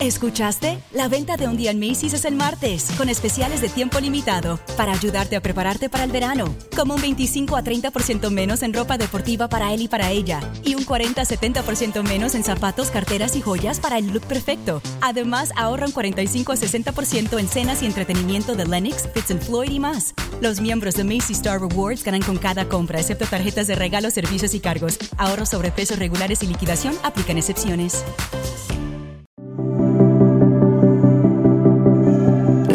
¿Escuchaste? La venta de un día en Macy's es el martes, con especiales de tiempo limitado, para ayudarte a prepararte para el verano, como un 25 a 30% menos en ropa deportiva para él y para ella, y un 40 a 70% menos en zapatos, carteras y joyas para el look perfecto. Además, ahorran 45 a 60% en cenas y entretenimiento de Lennox, Fitz Floyd y más. Los miembros de Macy's Star Rewards ganan con cada compra, excepto tarjetas de regalo, servicios y cargos. Ahorros sobre precios regulares y liquidación aplican excepciones.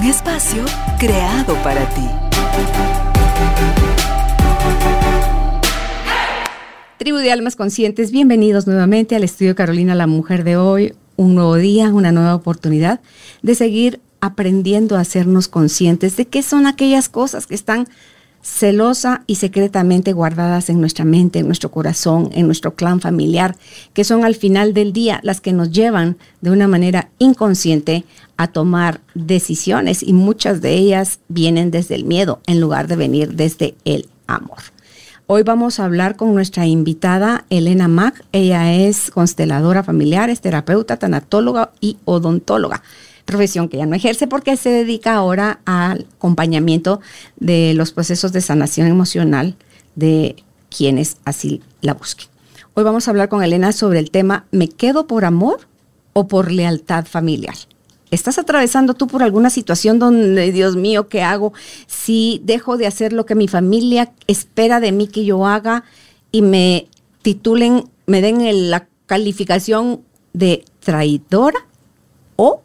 un espacio creado para ti. Tribu de Almas Conscientes, bienvenidos nuevamente al estudio Carolina, la mujer de hoy. Un nuevo día, una nueva oportunidad de seguir aprendiendo a hacernos conscientes de qué son aquellas cosas que están celosa y secretamente guardadas en nuestra mente, en nuestro corazón, en nuestro clan familiar, que son al final del día las que nos llevan de una manera inconsciente a tomar decisiones y muchas de ellas vienen desde el miedo en lugar de venir desde el amor. Hoy vamos a hablar con nuestra invitada Elena Mack. Ella es consteladora familiar, es terapeuta, tanatóloga y odontóloga profesión que ya no ejerce porque se dedica ahora al acompañamiento de los procesos de sanación emocional de quienes así la busquen. Hoy vamos a hablar con Elena sobre el tema ¿me quedo por amor o por lealtad familiar? ¿Estás atravesando tú por alguna situación donde, Dios mío, ¿qué hago? Si dejo de hacer lo que mi familia espera de mí que yo haga y me titulen, me den la calificación de traidora o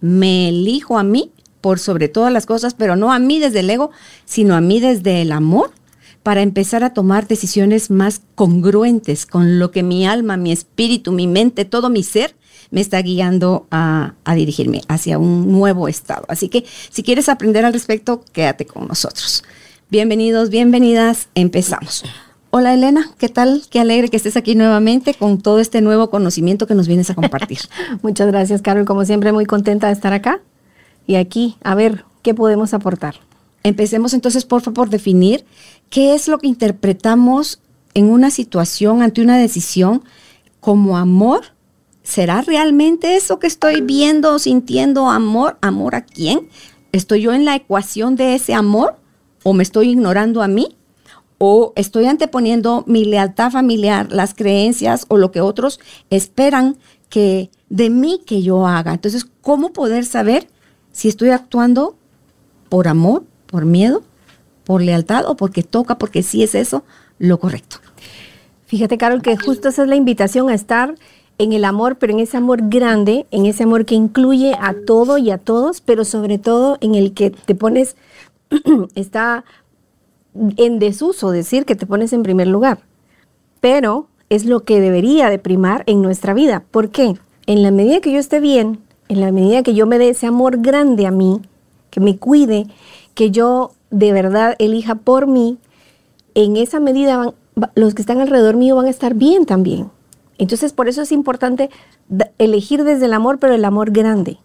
me elijo a mí por sobre todas las cosas, pero no a mí desde el ego, sino a mí desde el amor, para empezar a tomar decisiones más congruentes con lo que mi alma, mi espíritu, mi mente, todo mi ser me está guiando a, a dirigirme hacia un nuevo estado. Así que si quieres aprender al respecto, quédate con nosotros. Bienvenidos, bienvenidas, empezamos. Hola Elena, ¿qué tal? Qué alegre que estés aquí nuevamente con todo este nuevo conocimiento que nos vienes a compartir. Muchas gracias, Carol. Como siempre, muy contenta de estar acá y aquí a ver qué podemos aportar. Empecemos entonces, por favor, por definir qué es lo que interpretamos en una situación, ante una decisión, como amor. ¿Será realmente eso que estoy viendo, sintiendo amor? ¿Amor a quién? ¿Estoy yo en la ecuación de ese amor o me estoy ignorando a mí? o estoy anteponiendo mi lealtad familiar, las creencias o lo que otros esperan que de mí que yo haga. Entonces, ¿cómo poder saber si estoy actuando por amor, por miedo, por lealtad o porque toca, porque sí es eso lo correcto? Fíjate, Carol, que justo esa es la invitación a estar en el amor, pero en ese amor grande, en ese amor que incluye a todo y a todos, pero sobre todo en el que te pones, está en desuso decir que te pones en primer lugar, pero es lo que debería de primar en nuestra vida. ¿Por qué? En la medida que yo esté bien, en la medida que yo me dé ese amor grande a mí, que me cuide, que yo de verdad elija por mí, en esa medida los que están alrededor mío van a estar bien también. Entonces, por eso es importante elegir desde el amor, pero el amor grande.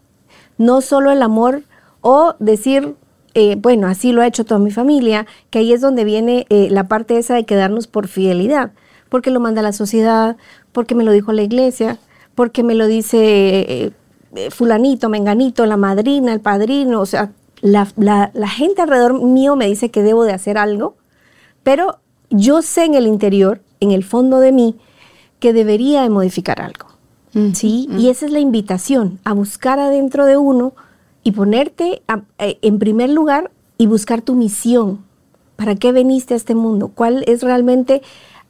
No solo el amor o decir, eh, bueno, así lo ha hecho toda mi familia, que ahí es donde viene eh, la parte esa de quedarnos por fidelidad, porque lo manda la sociedad, porque me lo dijo la iglesia, porque me lo dice eh, fulanito, menganito, la madrina, el padrino, o sea, la, la, gente alrededor mío me dice que debo de hacer algo, pero yo sé en el interior, en el fondo de mí, que debería de modificar algo. ¿sí? Y esa es la invitación, a buscar adentro de uno y ponerte eh, en primer lugar y buscar tu misión. ¿Para qué veniste a este mundo? ¿Cuál es realmente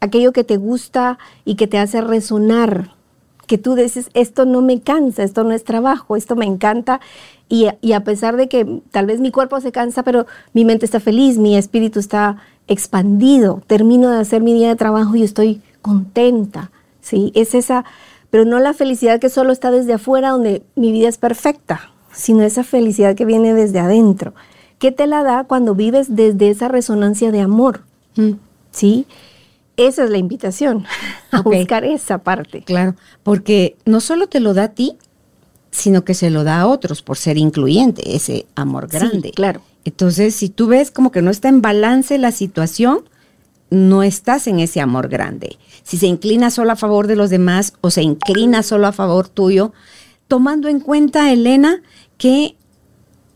aquello que te gusta y que te hace resonar? Que tú dices, esto no me cansa, esto no es trabajo, esto me encanta. Y, y a pesar de que tal vez mi cuerpo se cansa, pero mi mente está feliz, mi espíritu está expandido. Termino de hacer mi día de trabajo y estoy contenta. ¿Sí? Es esa pero no la felicidad que solo está desde afuera donde mi vida es perfecta, sino esa felicidad que viene desde adentro, que te la da cuando vives desde esa resonancia de amor. Mm, ¿Sí? Esa es la invitación, a buscar esa parte. Claro, porque no solo te lo da a ti, sino que se lo da a otros por ser incluyente, ese amor Sí, grande. claro. Entonces, si tú ves como que no está en balance la situación, no estás en ese amor grande. Si se inclina solo a favor de los demás o se inclina solo a favor tuyo, tomando en cuenta, Elena, que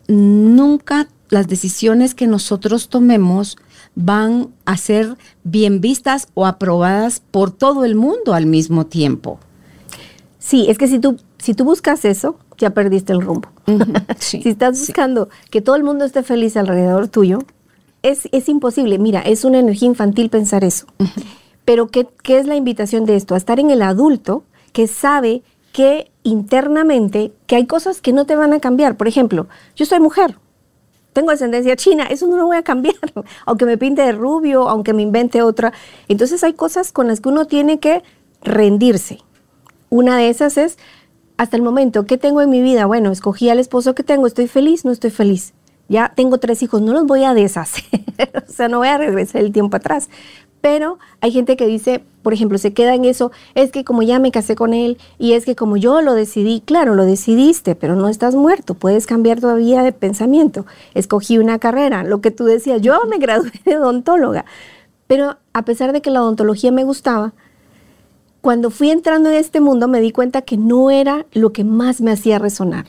nunca las decisiones que nosotros tomemos van a ser bien vistas o aprobadas por todo el mundo al mismo tiempo. Sí, es que si tú, si tú buscas eso, ya perdiste el rumbo. Sí, si estás sí. buscando que todo el mundo esté feliz alrededor tuyo, es, es imposible. Mira, es una energía infantil pensar eso. Pero ¿qué, ¿qué es la invitación de esto? A estar en el adulto que sabe que internamente, que hay cosas que no te van a cambiar. Por ejemplo, yo soy mujer, tengo ascendencia china, eso no lo voy a cambiar, aunque me pinte de rubio, aunque me invente otra. Entonces hay cosas con las que uno tiene que rendirse. Una de esas es, hasta el momento, ¿qué tengo en mi vida? Bueno, escogí al esposo que tengo, estoy feliz, no estoy feliz. Ya tengo tres hijos, no los voy a deshacer, o sea, no voy a regresar el tiempo atrás. Pero hay gente que dice, por ejemplo, se queda en eso, es que como ya me casé con él y es que como yo lo decidí, claro, lo decidiste, pero no estás muerto, puedes cambiar todavía de pensamiento. Escogí una carrera, lo que tú decías, yo me gradué de odontóloga, pero a pesar de que la odontología me gustaba, cuando fui entrando en este mundo me di cuenta que no era lo que más me hacía resonar.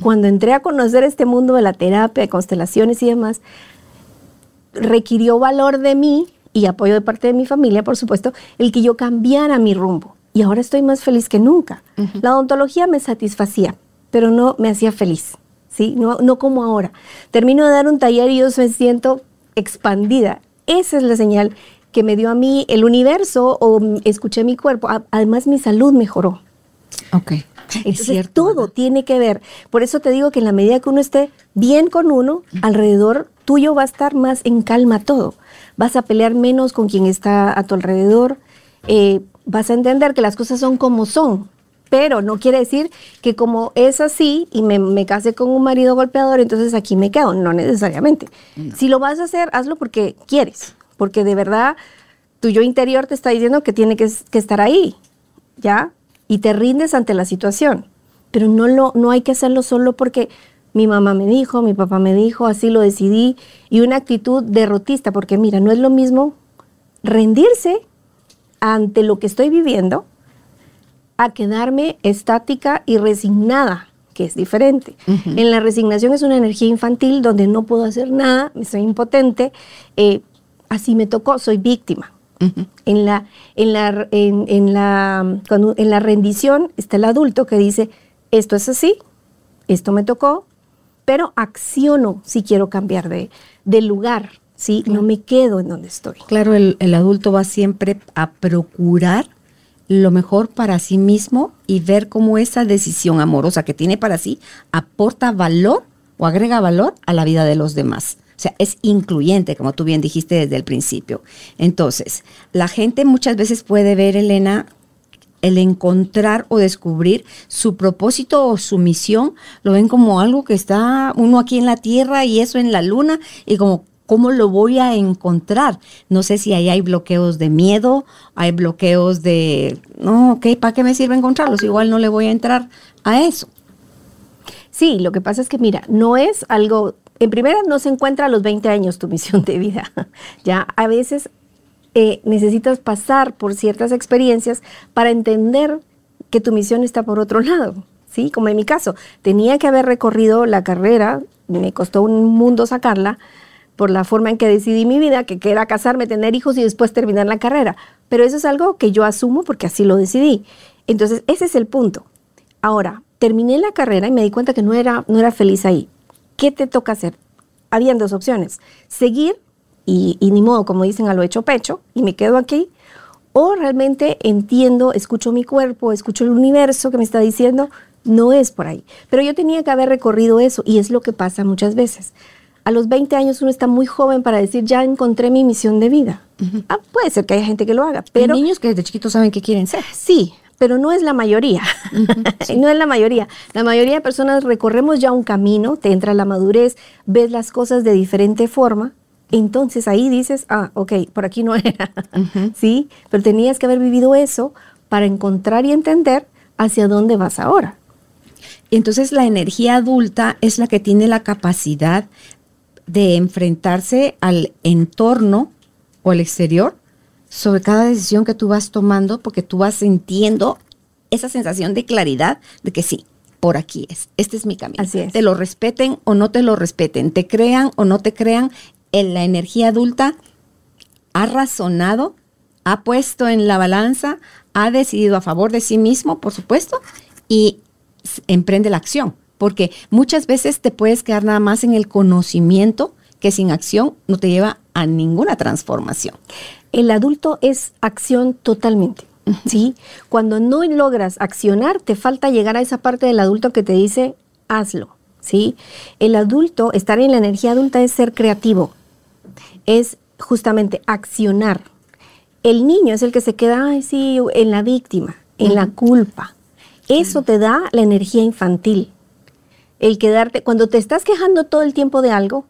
Cuando entré a conocer este mundo de la terapia, de constelaciones y demás, requirió valor de mí y apoyo de parte de mi familia, por supuesto, el que yo cambiara mi rumbo. Y ahora estoy más feliz que nunca. La odontología me satisfacía, pero no me hacía feliz, ¿sí? No, no como ahora. Termino de dar un taller y yo me siento expandida. Esa es la señal que me dio a mí el universo o escuché mi cuerpo. Además, mi salud mejoró. Ok. Entonces, todo tiene que ver. Por eso te digo que en la medida que uno esté bien con uno, alrededor tuyo va a estar más en calma todo. Vas a pelear menos con quien está a tu alrededor. eh, vas a entender que las cosas son como son. Pero no quiere decir que como es así y me, me casé con un marido golpeador, entonces aquí me quedo. No necesariamente. Si lo vas a hacer, hazlo porque quieres. Porque de verdad tu yo interior te está diciendo que tiene que, que estar ahí. ¿Ya? Y te rindes ante la situación. Pero no, lo, no hay que hacerlo solo porque mi mamá me dijo, mi papá me dijo, así lo decidí, y una actitud derrotista, porque mira, no es lo mismo rendirse ante lo que estoy viviendo a quedarme estática y resignada, que es diferente. En la resignación es una energía infantil donde no puedo hacer nada, soy impotente, eh, así me tocó, soy víctima. En la, en la, en, en la, cuando, en la rendición está el adulto que dice, esto es así, esto me tocó, pero acciono si quiero cambiar de, de lugar, ¿sí? No me quedo en donde estoy. Claro, el, el adulto va siempre a procurar lo mejor para sí mismo y ver cómo esa decisión amorosa que tiene para sí aporta valor o agrega valor a la vida de los demás. O sea, es incluyente, como tú bien dijiste desde el principio. Entonces, la gente muchas veces puede ver, Elena, el encontrar o descubrir su propósito o su misión, lo ven como algo que está uno aquí en la tierra y eso en la luna y como cómo lo voy a encontrar. No sé si ahí hay bloqueos de miedo, hay bloqueos de, no, ok, ¿para qué me sirve encontrarlos? Igual no le voy a entrar a eso. Sí, lo que pasa es que, mira, no es algo, en primera no se encuentra a los 20 años tu misión de vida. ya a veces eh, necesitas pasar por ciertas experiencias para entender que tu misión está por otro lado. ¿sí? Como en mi caso, tenía que haber recorrido la carrera, me costó un mundo sacarla, por la forma en que decidí mi vida, que era casarme, tener hijos y después terminar la carrera. Pero eso es algo que yo asumo porque así lo decidí. Entonces, ese es el punto. Ahora, terminé la carrera y me di cuenta que no era, no era feliz ahí. ¿Qué te toca hacer? Habían dos opciones. Seguir y, y ni modo, como dicen, a lo hecho pecho y me quedo aquí. O realmente entiendo, escucho mi cuerpo, escucho el universo que me está diciendo, no es por ahí. Pero yo tenía que haber recorrido eso y es lo que pasa muchas veces. A los 20 años uno está muy joven para decir, ya encontré mi misión de vida. ah, puede ser que haya gente que lo haga, pero... Hay niños que desde chiquitos saben qué quieren ser. Sí, pero no es la mayoría. no es la mayoría. La mayoría de personas recorremos ya un camino, te entra la madurez, ves las cosas de diferente forma. Entonces ahí dices, ah, ok, por aquí no era. Sí, pero tenías que haber vivido eso para encontrar y entender hacia dónde vas ahora. Y entonces la energía adulta es la que tiene la capacidad de enfrentarse al entorno o al exterior sobre cada decisión que tú vas tomando, porque tú vas sintiendo esa sensación de claridad de que sí, por aquí es, este es mi camino. Así es. Te lo respeten o no te lo respeten, te crean o no te crean, en la energía adulta ha razonado, ha puesto en la balanza, ha decidido a favor de sí mismo, por supuesto, y emprende la acción. Porque muchas veces te puedes quedar nada más en el conocimiento que sin acción no te lleva a ninguna transformación. El adulto es acción totalmente. ¿sí? Cuando no logras accionar, te falta llegar a esa parte del adulto que te dice, hazlo. ¿sí? El adulto, estar en la energía adulta es ser creativo, es justamente accionar. El niño es el que se queda, ay, sí, en la víctima, en la culpa. Eso te da la energía infantil. El quedarte, cuando te estás quejando todo el tiempo de algo,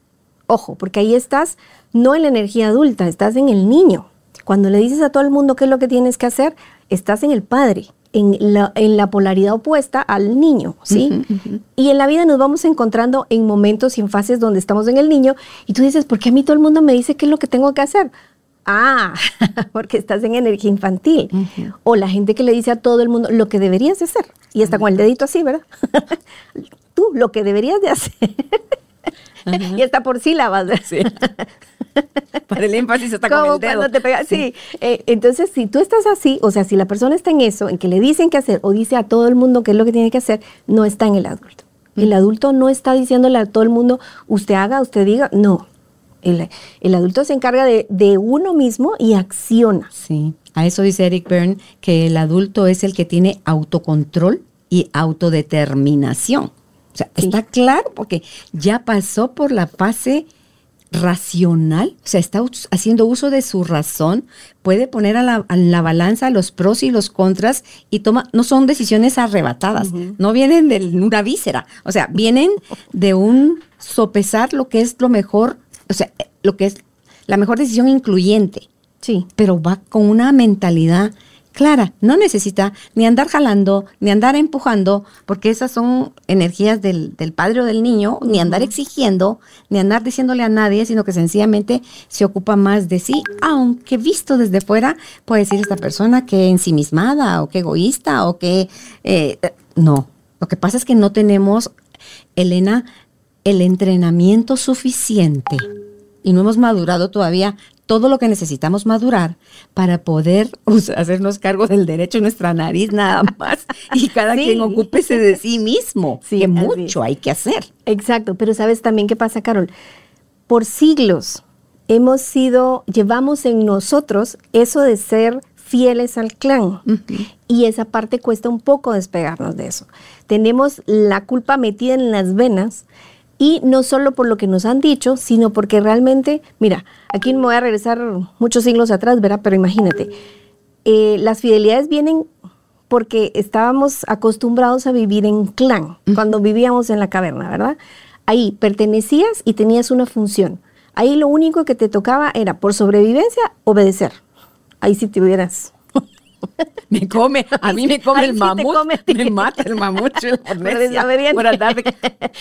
ojo, porque ahí estás no en la energía adulta, estás en el niño. Cuando le dices a todo el mundo qué es lo que tienes que hacer, estás en el padre, en la, en la polaridad opuesta al niño, ¿sí? Y en la vida nos vamos encontrando en momentos y en fases donde estamos en el niño y tú dices, ¿por qué a mí todo el mundo me dice qué es lo que tengo que hacer? Ah, porque estás en energía infantil. O la gente que le dice a todo el mundo lo que deberías de hacer. Y está con el dedito así, ¿verdad? Tú, lo que deberías de hacer. y está por sílabas. Sí. Para el énfasis está con el dedo. Te pega, sí. Eh, entonces, si tú estás así, o sea, si la persona está en eso, en que le dicen qué hacer o dice a todo el mundo qué es lo que tiene que hacer, no está en el adulto. El adulto no está diciéndole a todo el mundo, usted haga, usted diga, no. El, el adulto se encarga de, de, uno mismo y acciona. Sí, a eso dice Eric Byrne, que el adulto es el que tiene autocontrol y autodeterminación. O sea, sí. está claro porque ya pasó por la fase racional, o sea, está haciendo uso de su razón, puede poner a la, a la, balanza los pros y los contras y toma, no son decisiones arrebatadas, uh -huh. no vienen de una víscera, o sea, vienen de un sopesar lo que es lo mejor, o sea, lo que es la mejor decisión incluyente. Sí. Pero va con una mentalidad clara, no necesita ni andar jalando, ni andar empujando, porque esas son energías del, del padre o del niño, ni andar exigiendo, ni andar diciéndole a nadie, sino que sencillamente se ocupa más de sí, aunque visto desde fuera puede decir esta persona que ensimismada o que egoísta o que... Eh, no, lo que pasa es que no tenemos, Elena, el entrenamiento suficiente y no hemos madurado todavía todo lo que necesitamos madurar para poder hacernos cargo del derecho en nuestra nariz nada más y cada sí. quien ocúpese de sí mismo, sí, que mucho hay que hacer. Exacto, pero sabes también qué pasa, Carol. Por siglos hemos sido, llevamos en nosotros eso de ser fieles al clan. Uh -huh. Y esa parte cuesta un poco despegarnos de eso. Tenemos la culpa metida en las venas y no solo por lo que nos han dicho, sino porque realmente, mira, aquí me voy a regresar muchos siglos atrás, ¿verdad? Pero imagínate, eh, las fidelidades vienen porque estábamos acostumbrados a vivir en clan, uh -huh. cuando vivíamos en la caverna, ¿verdad? Ahí pertenecías y tenías una función. Ahí lo único que te tocaba era, por sobrevivencia, obedecer. Ahí sí te hubieras me come, a mí me come el sí mamut, come. me mata el mamut. por tarde.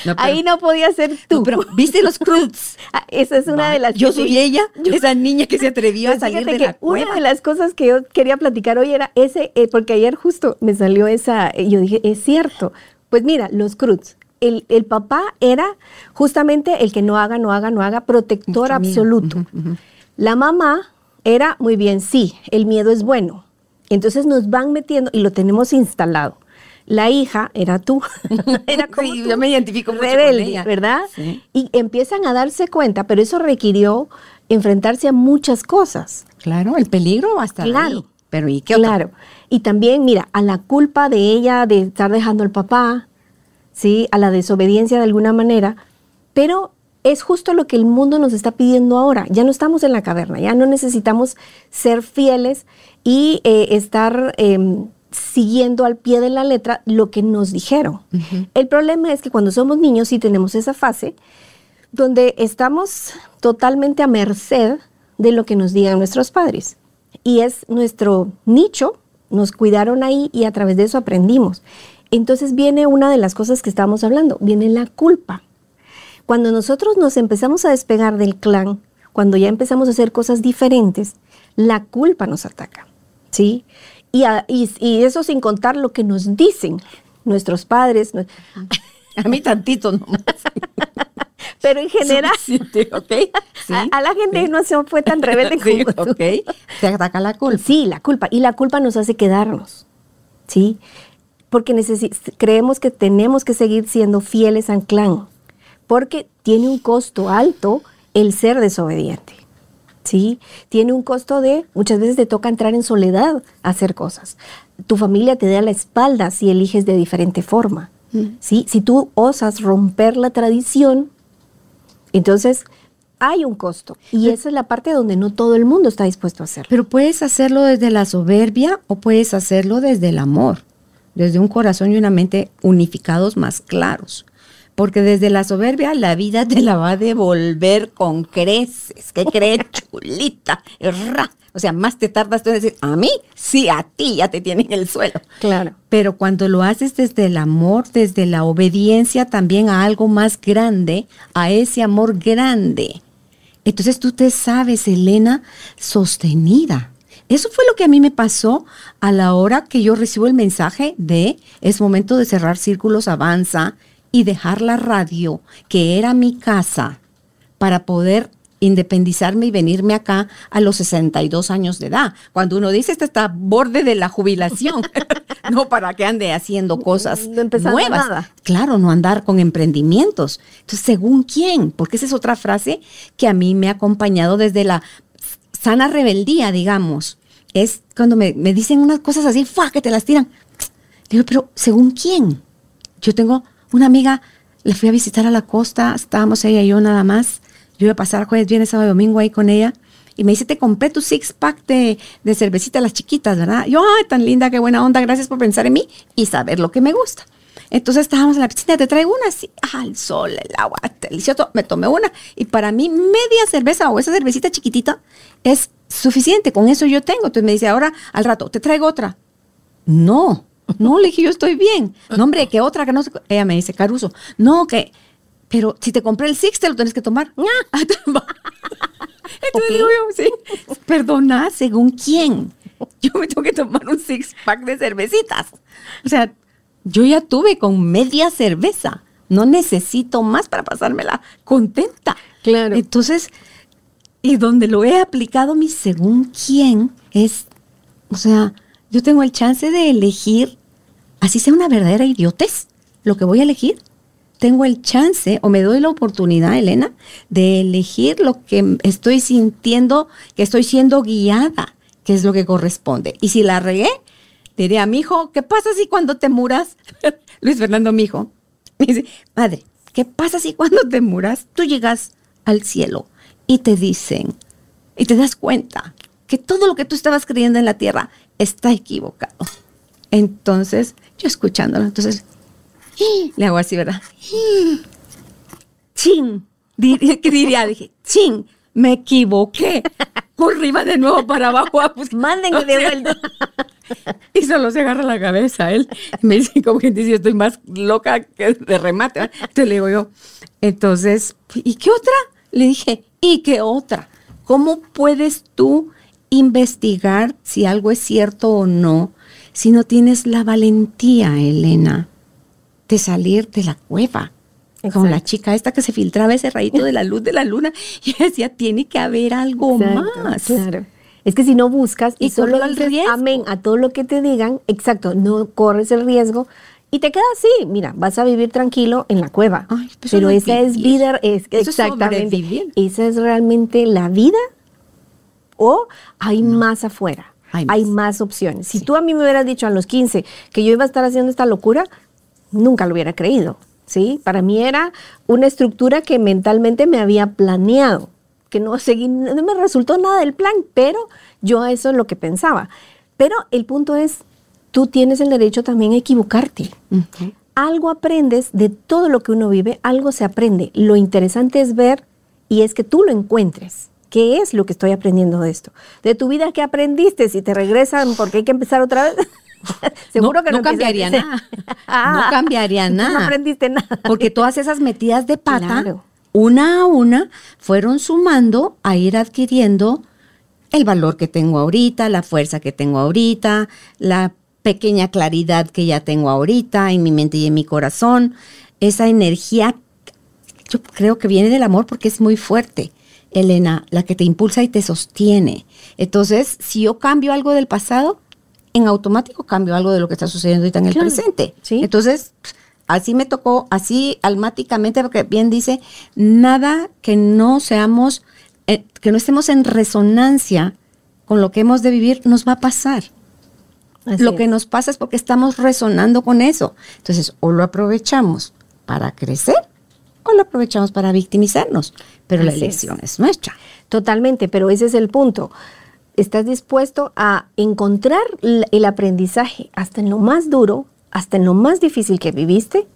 No, Ahí no podía ser tú. No, pero viste los cruz. Ah, esa es una Va. de las. Yo soy ella, yo, esa niña que se atrevió a salir de la cueva. Una de las cosas que yo quería platicar hoy era ese, eh, porque ayer justo me salió esa, eh, yo dije, es cierto. Pues mira, los cruz. El, el, papá era justamente el que no haga, no haga, no haga, protector absoluto. Uh -huh, uh -huh. La mamá era muy bien, sí, el miedo es bueno entonces nos van metiendo y lo tenemos instalado. La hija era tú, era como sí, tú, yo me identifico mucho rebelde, con ella. ¿verdad? Sí. Y empiezan a darse cuenta, pero eso requirió enfrentarse a muchas cosas. Claro, el peligro va a estar claro. ahí. Pero ¿y qué Claro. Y también, mira, a la culpa de ella de estar dejando al papá, ¿sí? A la desobediencia de alguna manera, pero es justo lo que el mundo nos está pidiendo ahora. Ya no estamos en la caverna, ya no necesitamos ser fieles y eh, estar eh, siguiendo al pie de la letra lo que nos dijeron. El problema es que cuando somos niños sí tenemos esa fase donde estamos totalmente a merced de lo que nos digan nuestros padres. Y es nuestro nicho, nos cuidaron ahí y a través de eso aprendimos. Entonces viene una de las cosas que estamos hablando, viene la culpa. Cuando nosotros nos empezamos a despegar del clan, cuando ya empezamos a hacer cosas diferentes, la culpa nos ataca, ¿sí? Y, y, eso sin contar lo que nos dicen nuestros padres. A mí tantito nomás. Pero en general, a, la gente no se fue tan rebelde como okay. Te ataca la culpa. Sí, la culpa. Y la culpa nos hace quedarnos, ¿sí? Porque creemos que tenemos que seguir siendo fieles al clan, porque tiene un costo alto el ser desobediente. ¿sí? Tiene un costo de, muchas veces te toca entrar en soledad a hacer cosas. Tu familia te da la espalda si eliges de diferente forma, mm. ¿sí? Si tú osas romper la tradición, entonces, hay un costo. Y esa es la parte donde no todo el mundo está dispuesto a hacerlo. Pero puedes hacerlo desde la soberbia o puedes hacerlo desde el amor, desde un corazón y una mente unificados más claros. Porque desde la soberbia la vida te la va a devolver con creces. ¿Qué crees, chulita? O sea, más te tardas tú en decir, a mí, sí, a ti ya te tienen el suelo. Claro. Pero cuando lo haces desde el amor, desde la obediencia también a algo más grande, a ese amor grande, entonces tú te sabes, Elena, sostenida. Eso fue lo que a mí me pasó a la hora que yo recibo el mensaje de es momento de cerrar círculos, avanza y dejar la radio, que era mi casa, para poder independizarme y venirme acá a los 62 años de edad. Cuando uno dice, este está a borde de la jubilación, no para que ande haciendo cosas nuevas. Claro, no andar con emprendimientos. Entonces, ¿según quién? Porque esa es otra frase que a mí me ha acompañado desde la sana rebeldía, digamos. Es cuando me, dicen unas cosas así, ¡fua! que te las tiran. Digo, pero ¿según quién? Yo tengo una amiga, la fui a visitar a la costa, estábamos ella y yo nada más yo iba a pasar jueves, viernes, sábado, domingo ahí con ella. Y me dice, te compré tu six pack de, de cervecita, las chiquitas, ¿verdad? Yo, ay, tan linda, qué buena onda, gracias por pensar en mí y saber lo que me gusta. Entonces estábamos en la piscina, te traigo una así, al sol, el agua, delicioso. Me tomé una y para mí media cerveza o esa cervecita chiquitita es suficiente, con eso yo tengo. Entonces me dice, ahora al rato, te traigo otra. No, no, le dije, yo estoy bien. No, hombre, que otra que no sé. Ella me dice, Caruso, no, que pero si te compré el Six, te lo tienes que tomar. Entonces digo yo, sí, perdona, ¿según quién? Yo me tengo que tomar un six pack de cervecitas. O sea, yo ya tuve con media cerveza. No necesito más para pasármela contenta. Claro. Entonces, y donde lo he aplicado mi según quién es, o sea, yo tengo el chance de elegir, así sea una verdadera idiotez, lo que voy a elegir tengo el chance o me doy la oportunidad, Elena, de elegir lo que estoy sintiendo, que estoy siendo guiada, que es lo que corresponde. Y si la regué, diré a mi hijo, ¿qué pasa si cuando te muras? Luis Fernando, mi hijo, me dice, madre, ¿qué pasa si cuando te muras tú llegas al cielo y te dicen, y te das cuenta que todo lo que tú estabas creyendo en la tierra está equivocado? Entonces, yo escuchándolo, entonces le hago así, ¿verdad? ¡Chin! ¿Qué diría? Dije, ¡chin! Me equivoqué. Corriba de nuevo para abajo. Pues, Mándenme de vuelta. Y solo se agarra la cabeza él. me dice, como que dice, estoy más loca que de remate. Entonces le digo yo, entonces, ¿y qué otra? Le dije, ¿y qué otra? ¿Cómo puedes tú investigar si algo es cierto o no si no tienes la valentía, Elena? de salir de la cueva. Con la chica esta que se filtraba ese rayito de la luz de la luna y decía, tiene que haber algo más. Claro. Es que si no buscas y, solo al amén a todo lo que te digan, exacto, no corres el riesgo y te quedas así. Mira, vas a vivir tranquilo en la cueva. Pues pero esa es vida, es, exactamente. esa es realmente la vida o hay más afuera. Hay más. opciones. Si tú a mí me hubieras dicho a los 15 que yo iba a estar haciendo esta locura, nunca lo hubiera creído. ¿sí? Para mí era una estructura que mentalmente me había planeado, que no, seguí, no me resultó nada del plan, pero yo eso es lo que pensaba. Pero el punto es, tú tienes el derecho también a equivocarte. Algo aprendes de todo lo que uno vive, algo se aprende. Lo interesante es ver y es que tú lo encuentres. ¿Qué es lo que estoy aprendiendo de esto? De tu vida, ¿qué aprendiste? Si te regresan porque hay que empezar otra vez. Seguro que no, cambiaría nada. no cambiaría nada. No aprendiste nada. Porque todas esas metidas de pata, una a una, fueron sumando a ir adquiriendo el valor que tengo ahorita, la fuerza que tengo ahorita, la pequeña claridad que ya tengo ahorita en mi mente y en mi corazón, esa energía, yo creo que viene del amor porque es muy fuerte. Elena, la que te impulsa y te sostiene. Entonces, si yo cambio algo del pasado, en automático cambio algo de lo que está sucediendo ahorita en el presente. ¿sí? Entonces, así me tocó, así almáticamente, porque bien dice, nada que no seamos, eh, que no estemos en resonancia con lo que hemos de vivir, nos va a pasar lo que nos pasa es porque estamos resonando con eso. Entonces, o lo aprovechamos para crecer o lo aprovechamos para victimizarnos. Pero la elección es. nuestra. Totalmente, pero ese es el punto. Estás dispuesto a encontrar el aprendizaje hasta en lo más duro, hasta en lo más difícil que viviste,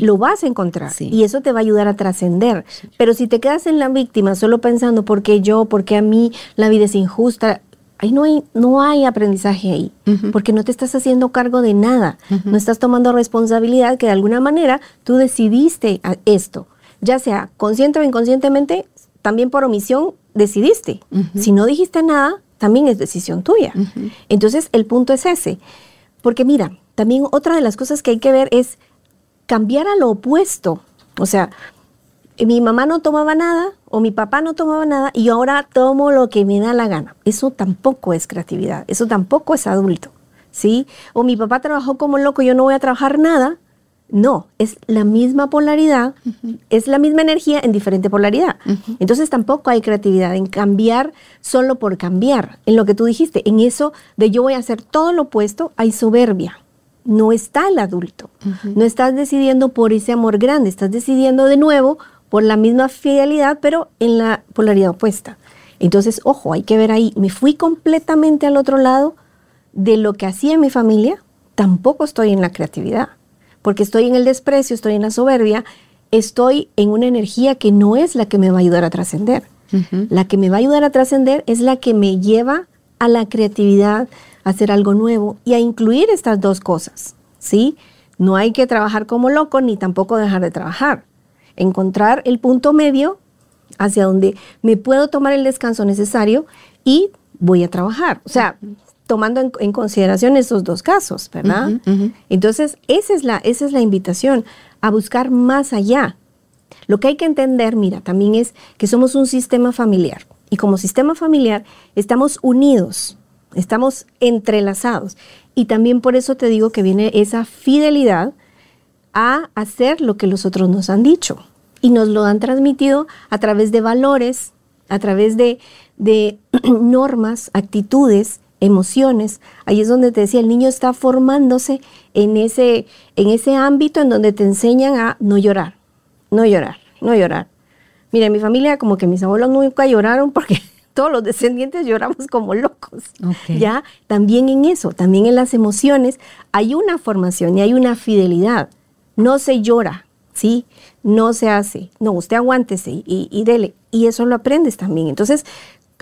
lo vas a encontrar y eso te va a ayudar a trascender. Pero si te quedas en la víctima solo pensando por qué yo, por qué a mí la vida es injusta, ahí no hay, no hay aprendizaje ahí, porque no te estás haciendo cargo de nada, no estás tomando responsabilidad que de alguna manera tú decidiste esto, ya sea consciente o inconscientemente, también por omisión decidiste. Si no dijiste nada, también es decisión tuya. Entonces el punto es ese, porque mira, también otra de las cosas que hay que ver es cambiar a lo opuesto, o sea, mi mamá no tomaba nada o mi papá no tomaba nada y ahora tomo lo que me da la gana. Eso tampoco es creatividad, eso tampoco es adulto, ¿sí? O mi papá trabajó como loco, yo no voy a trabajar nada. No, es la misma polaridad, es la misma energía en diferente polaridad. Entonces tampoco hay creatividad en cambiar solo por cambiar. En lo que tú dijiste, en eso de yo voy a hacer todo lo opuesto, hay soberbia no está el adulto. No estás decidiendo por ese amor grande, estás decidiendo de nuevo por la misma fidelidad, pero en la polaridad opuesta. Entonces, ojo, hay que ver ahí, me fui completamente al otro lado de lo que hacía mi familia, tampoco estoy en la creatividad, porque estoy en el desprecio, estoy en la soberbia, estoy en una energía que no es la que me va a ayudar a trascender. La que me va a ayudar a trascender es la que me lleva a la creatividad, a hacer algo nuevo y a incluir estas dos cosas, ¿sí? No hay que trabajar como loco ni tampoco dejar de trabajar encontrar el punto medio hacia donde me puedo tomar el descanso necesario y voy a trabajar. O sea, tomando en, consideración esos dos casos, ¿verdad? Entonces, esa es, la, esa es la invitación, a buscar más allá. Lo que hay que entender, mira, también es que somos un sistema familiar y como sistema familiar estamos unidos, estamos entrelazados. Y también por eso te digo que viene esa fidelidad a hacer lo que los otros nos han dicho y nos lo han transmitido a través de valores, a través de, normas, actitudes, emociones. Ahí es donde te decía, el niño está formándose en ese, en ese ámbito en donde te enseñan a no llorar, no llorar, no llorar. Mira, en mi familia como que mis abuelos nunca lloraron porque todos los descendientes lloramos como locos. Ya, también en eso, también en las emociones hay una formación y hay una fidelidad. No se llora, ¿sí? No se hace. No, usted aguántese y, y dele. Y eso lo aprendes también. Entonces,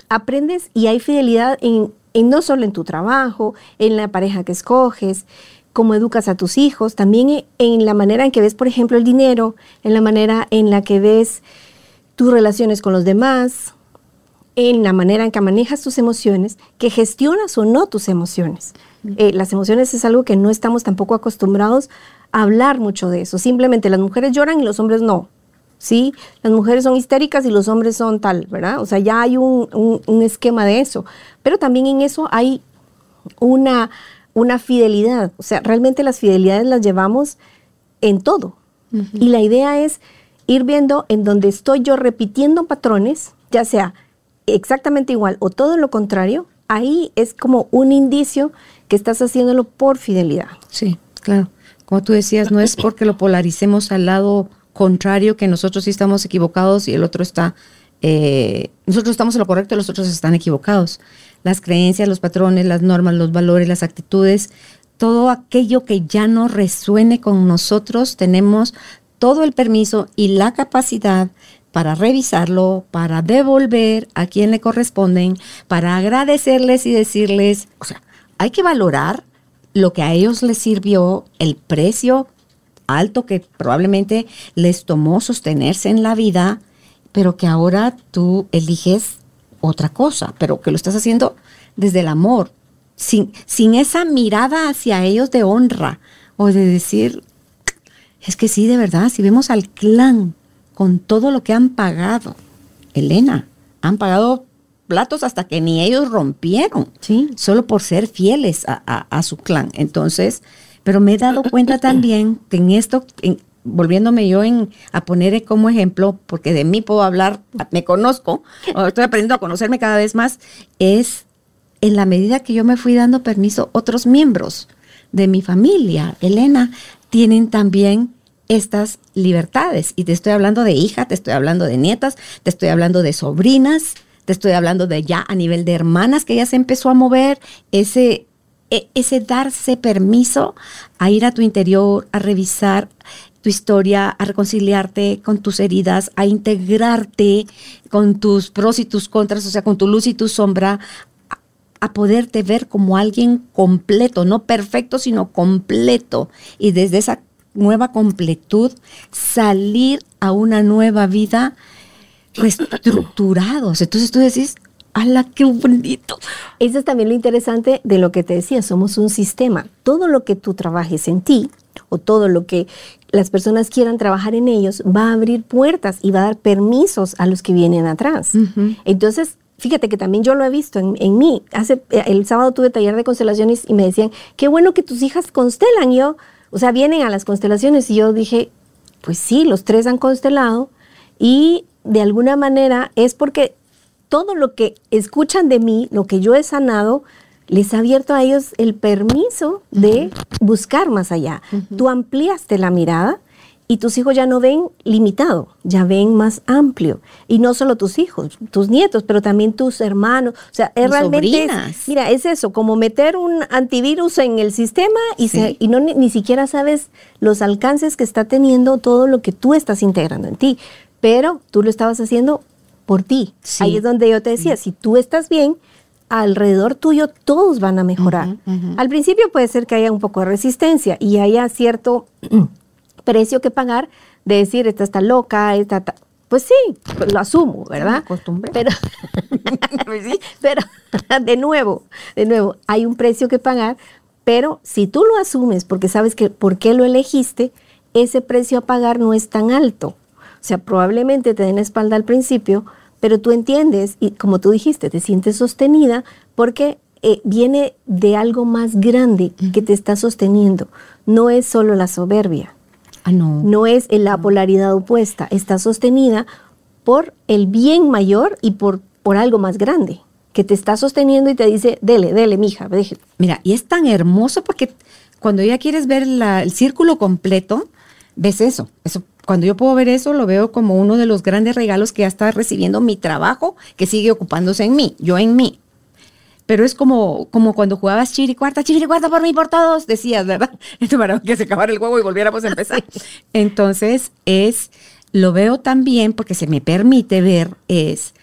aprendes y hay fidelidad en, no solo en tu trabajo, en la pareja que escoges, cómo educas a tus hijos, también en la manera en que ves, por ejemplo, el dinero, en la manera en la que ves tus relaciones con los demás, en la manera en que manejas tus emociones, que gestionas o no tus emociones. Eh, las emociones es algo que no estamos tampoco acostumbrados hablar mucho de eso. Simplemente las mujeres lloran y los hombres no. ¿Sí? Las mujeres son histéricas y los hombres son tal, ¿verdad? O sea, ya hay un, esquema de eso. Pero también en eso hay una, una fidelidad. O sea, realmente las fidelidades las llevamos en todo. Y la idea es ir viendo en donde estoy yo repitiendo patrones, ya sea exactamente igual o todo lo contrario, ahí es como un indicio que estás haciéndolo por fidelidad. Sí, claro como tú decías, no es porque lo polaricemos al lado contrario que nosotros sí estamos equivocados y el otro está, eh, nosotros estamos en lo correcto y los otros están equivocados. Las creencias, los patrones, las normas, los valores, las actitudes todo aquello que ya no resuene con nosotros, tenemos todo el permiso y la capacidad para revisarlo, para devolver a quien le corresponden, para agradecerles y decirles, o sea, hay que valorar lo que a ellos les sirvió, el precio alto que probablemente les tomó sostenerse en la vida, pero que ahora tú eliges otra cosa, pero que lo estás haciendo desde el amor, sin, sin esa mirada hacia ellos de honra o de decir, es que sí, de verdad, si vemos al clan con todo lo que han pagado, Elena, han pagado platos hasta que ni ellos rompieron, Sí. solo por ser fieles a, a- a su clan. Entonces, pero me he dado cuenta también que en esto, en- volviéndome yo en, a poner como ejemplo, porque de mí puedo hablar, me conozco, estoy aprendiendo a conocerme cada vez más, es en la medida que yo me fui dando permiso, otros miembros de mi familia, Elena, tienen también estas libertades. Y te estoy hablando de hija, te estoy hablando de nietas, te estoy hablando de sobrinas, te estoy hablando de ya a nivel de hermanas que ya se empezó a mover ese, e- ese darse permiso a ir a tu interior, a revisar tu historia, a reconciliarte con tus heridas, a integrarte con tus pros y tus contras, o sea, con tu luz y tu sombra, a- a poderte ver como alguien completo, no perfecto, sino completo. Y desde esa nueva completud, salir a una nueva vida reestructurados. Entonces tú decís, ¡ala, qué bonito! Eso es también lo interesante de lo que te decía, somos un sistema. Todo lo que tú trabajes en ti o todo lo que las personas quieran trabajar en ellos va a abrir puertas y va a dar permisos a los que vienen atrás. Entonces, fíjate que también yo lo he visto en, en mí. Hace, el sábado tuve taller de constelaciones y me decían, qué bueno que tus hijas constelan. Yo, o sea, vienen a las constelaciones y yo dije, pues sí, los tres han constelado y de alguna manera es porque todo lo que escuchan de mí, lo que yo he sanado, les ha abierto a ellos el permiso de buscar más allá. Tú ampliaste la mirada y tus hijos ya no ven limitado, ya ven más amplio. Y no solo tus hijos, tus nietos, pero también tus hermanos. O sea, es realmente... es- mira, es eso, como meter un antivirus en el sistema y, se- y no ni, ni siquiera sabes los alcances que está teniendo todo lo que tú estás integrando en ti. Pero tú lo estabas haciendo por ti. Sí. Ahí es donde yo te decía, si tú estás bien, alrededor tuyo todos van a mejorar. Al principio puede ser que haya un poco de resistencia y haya cierto precio que pagar de decir, esta está loca, esta... ta-". Pues sí, pues lo asumo, ¿verdad? me acostumbré. Pero, pero de nuevo, de nuevo, hay un precio que pagar, pero si tú lo asumes porque sabes que por qué lo elegiste, ese precio a pagar no es tan alto. O sea, probablemente te den la espalda al principio, pero tú entiendes y como tú dijiste, te sientes sostenida porque eh, viene de algo más grande que te está sosteniendo. No es solo la soberbia, Ah, no. no es en la polaridad opuesta, está sostenida por el bien mayor y por, por algo más grande, que te está sosteniendo y te dice, dele, dele, mija, deje. Mira, y es tan hermoso porque cuando ya quieres ver la- el círculo completo, ves eso. eso. Cuando yo puedo ver eso, lo veo como uno de los grandes regalos que ya está recibiendo mi trabajo, que sigue ocupándose en mí, yo en mí. Pero es como, como cuando jugabas chiricuarta, chiricuarta por mí, por todos, decías, ¿verdad? Esto para que se acabara el juego y volviéramos a empezar. Entonces, es, lo veo también porque se me permite ver, es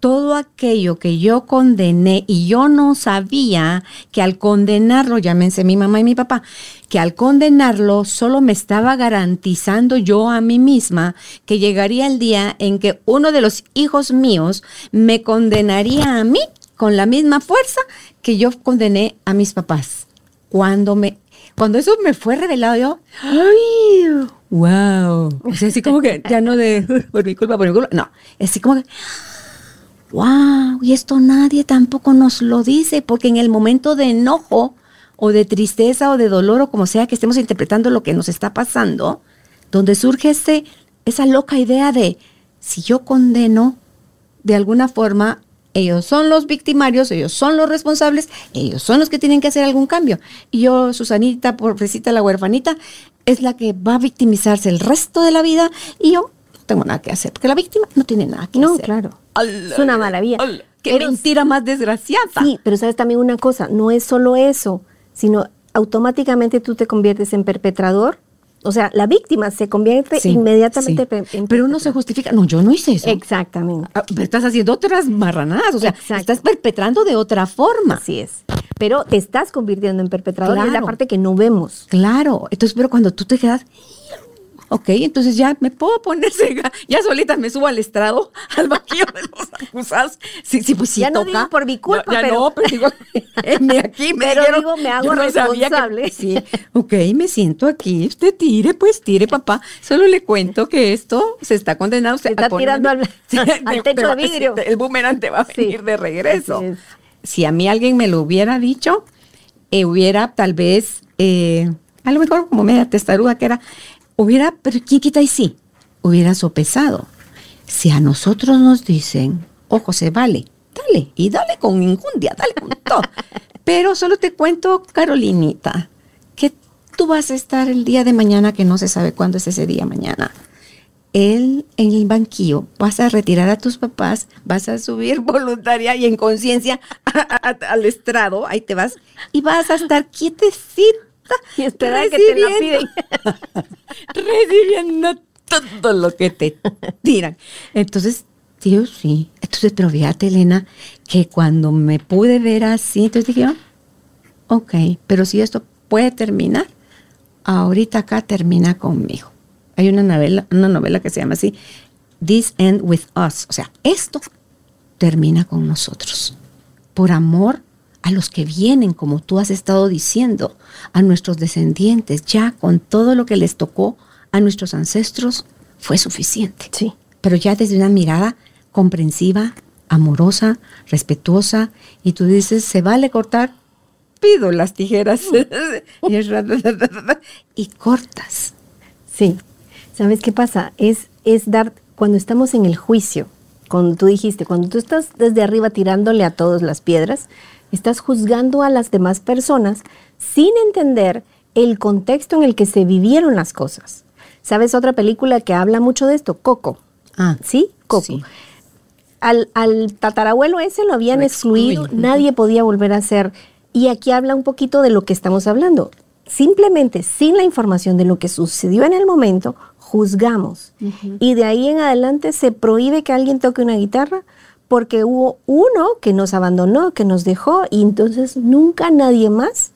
todo aquello que yo condené y yo no sabía que al condenarlo, llámense mi mamá y mi papá, que al condenarlo solo me estaba garantizando yo a mí misma que llegaría el día en que uno de los hijos míos me condenaría a mí con la misma fuerza que yo condené a mis papás. Cuando me cuando eso me fue revelado yo, ay, wow. O sea, así como que ya no de por mi culpa, por mi culpa, no, así como que wow, y esto nadie tampoco nos lo dice, porque en el momento de enojo o de tristeza o de dolor o como sea que estemos interpretando lo que nos está pasando, donde surge ese, esa loca idea de si yo condeno, de alguna forma, ellos son los victimarios, ellos son los responsables, ellos son los que tienen que hacer algún cambio. Y yo, Susanita, pobrecita la huerfanita, es la que va a victimizarse el resto de la vida y yo tengo nada que hacer, porque la víctima no tiene nada que No, hacer. claro. Ala, Es una maravilla. qué mentira más desgraciada. Sí, pero sabes también una cosa, no es solo eso, sino automáticamente tú te conviertes en perpetrador. O sea, la víctima se convierte Sí, inmediatamente sí. en Pero uno se justifica. No, yo no hice eso. Exactamente. Ah, pero estás haciendo otras marranadas, o sea, Exacto. estás perpetrando de otra forma. Así es. Pero te estás convirtiendo en perpetrador y es la Claro. parte que no vemos. Claro, entonces, pero cuando tú te quedas, ok, entonces ya me puedo poner cega, ya solita me subo al estrado, al banquillo de los acusados. Sí, sí, pues sí Ya no digo por mi culpa, Ya, ya pero- no, pero digo, heme aquí, me Pero dijeron, digo, me hago no sabía que- responsable. sí, ok, me siento aquí, usted tire, pues tire, papá. Solo le cuento que esto se está condenado. Se está tirando al- al techo de vidrio. El boomerang te va a Sí. venir de regreso si a mí alguien me lo hubiera dicho, eh, hubiera tal vez, eh, a lo mejor como media testaruda que era, hubiera, pero ¿quién quita y sí? Hubiera sopesado. Si a nosotros nos dicen, ojo, se vale, dale, y dale con injundia, dale con todo. Pero solo te cuento, Carolinita, que tú vas a estar el día de mañana, que no se sabe cuándo es ese día mañana él en el banquillo, vas a retirar a tus papás, vas a subir voluntaria y en conciencia al estrado, ahí te vas, y vas a estar quietecita. Y esperar que te la recibiendo- recibiendo todo lo que te tiran. Entonces, Dios sí. Entonces, pero fíjate, Elena, que cuando me pude ver así, entonces dije, oh, ok, pero si esto puede terminar, ahorita acá termina conmigo. Hay una novela, una novela que se llama así, This End With Us. O sea, esto termina con nosotros. Por amor a los que vienen, como tú has estado diciendo, a nuestros descendientes, ya con todo lo que les tocó a nuestros ancestros, fue suficiente. Sí. Pero ya desde una mirada comprensiva, amorosa, respetuosa, y tú dices, ¿se vale cortar? Pido las tijeras. y, ra- y cortas. Sí. ¿Sabes qué pasa? Es, es dar, cuando estamos en el juicio, cuando tú dijiste, cuando tú estás desde arriba tirándole a todos las piedras, estás juzgando a las demás personas sin entender el contexto en el que se vivieron las cosas. ¿Sabes otra película que habla mucho de esto? Coco. Ah, ¿Sí? Coco. sí. Al, al tatarabuelo ese lo habían Lo excluido, nadie podía volver a ser. Y aquí habla un poquito de lo que estamos hablando. Simplemente sin la información de lo que sucedió en el momento, juzgamos. Y de ahí en adelante se prohíbe que alguien toque una guitarra porque hubo uno que nos abandonó, que nos dejó, y entonces nunca nadie más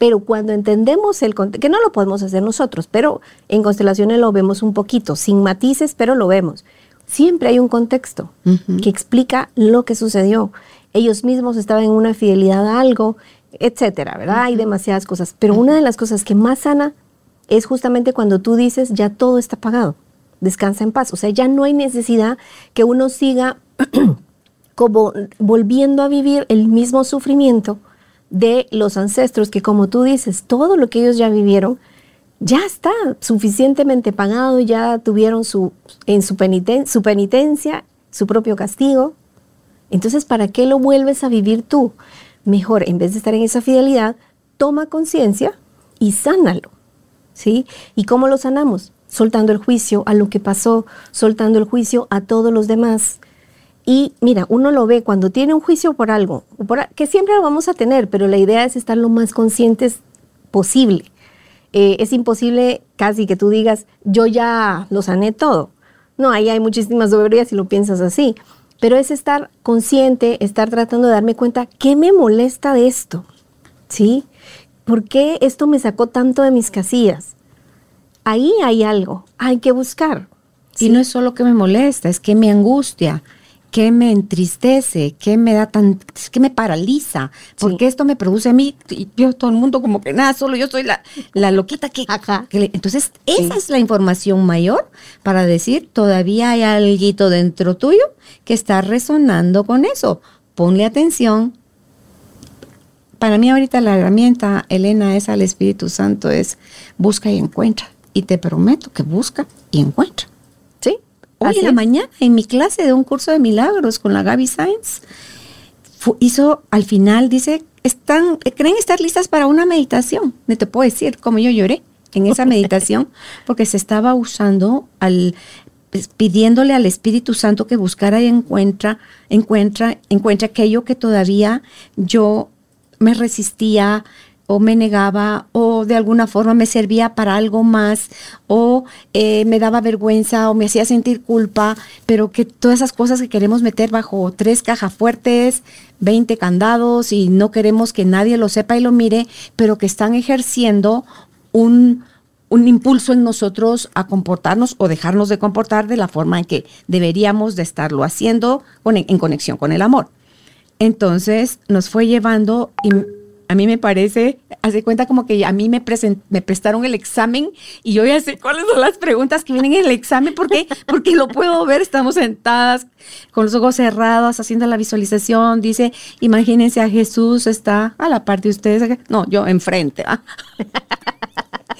pero cuando entendemos el contexto, que no lo podemos hacer nosotros, pero en constelaciones lo vemos un poquito, sin matices, pero lo vemos. Siempre hay un contexto que explica lo que sucedió. Ellos mismos estaban en una fidelidad a algo, etcétera, ¿verdad? Hay demasiadas cosas. Pero una de las cosas que más sana es justamente cuando tú dices, ya todo está pagado, descansa en paz. O sea, ya no hay necesidad que uno siga como volviendo a vivir el mismo sufrimiento de los ancestros, que como tú dices, todo lo que ellos ya vivieron ya está suficientemente pagado, ya tuvieron su, en su, peniten- su penitencia, su propio castigo. Entonces, ¿para qué lo vuelves a vivir tú? Mejor, en vez de estar en esa fidelidad, toma conciencia y sánalo. ¿Sí? ¿Y cómo lo sanamos? Soltando el juicio a lo que pasó, soltando el juicio a todos los demás. Y mira, uno lo ve cuando tiene un juicio por algo, por que siempre lo vamos a tener, pero la idea es estar lo más conscientes posible. Eh, es imposible casi que tú digas, yo ya lo sané todo. No, ahí hay muchísimas soberbías si lo piensas así. Pero es estar consciente, estar tratando de darme cuenta, ¿qué me molesta de esto? ¿Sí? ¿Por qué esto me sacó tanto de mis casillas? Ahí hay algo, hay que buscar. Y no es solo que me molesta, es que me angustia, que me entristece, que me da tan, que me paraliza, porque esto me produce a mí, y yo todo el mundo como que nada, solo yo soy la, la loquita que, Ajá. que entonces esa Sí. es la información mayor para decir todavía hay algo dentro tuyo que está resonando con eso. Ponle atención. Para mí ahorita la herramienta, Elena, es al Espíritu Santo, es busca y encuentra. Y te prometo que busca y encuentra. Hoy en la es. mañana, en mi clase de un curso de milagros con la Gaby Sainz, hizo al final, dice, están, creen estar listas para una meditación. No te puedo decir cómo yo lloré en esa meditación, porque se estaba usando al pues, pidiéndole al Espíritu Santo que buscara y encuentra, encuentra, encuentra aquello que todavía yo me resistía o me negaba o de alguna forma me servía para algo más o eh, me daba vergüenza o me hacía sentir culpa, pero que todas esas cosas que queremos meter bajo tres cajas fuertes, 20 candados y no queremos que nadie lo sepa y lo mire, pero que están ejerciendo un, un impulso en nosotros a comportarnos o dejarnos de comportar de la forma en que deberíamos de estarlo haciendo en conexión con el amor. Entonces nos fue llevando a mí me parece, hace cuenta como que a mí me, me prestaron el examen y yo ya sé cuáles son las preguntas que vienen en el examen, porque Porque lo puedo ver, estamos sentadas con los ojos cerrados haciendo la visualización, dice, imagínense a Jesús está a la parte de ustedes, no, yo enfrente.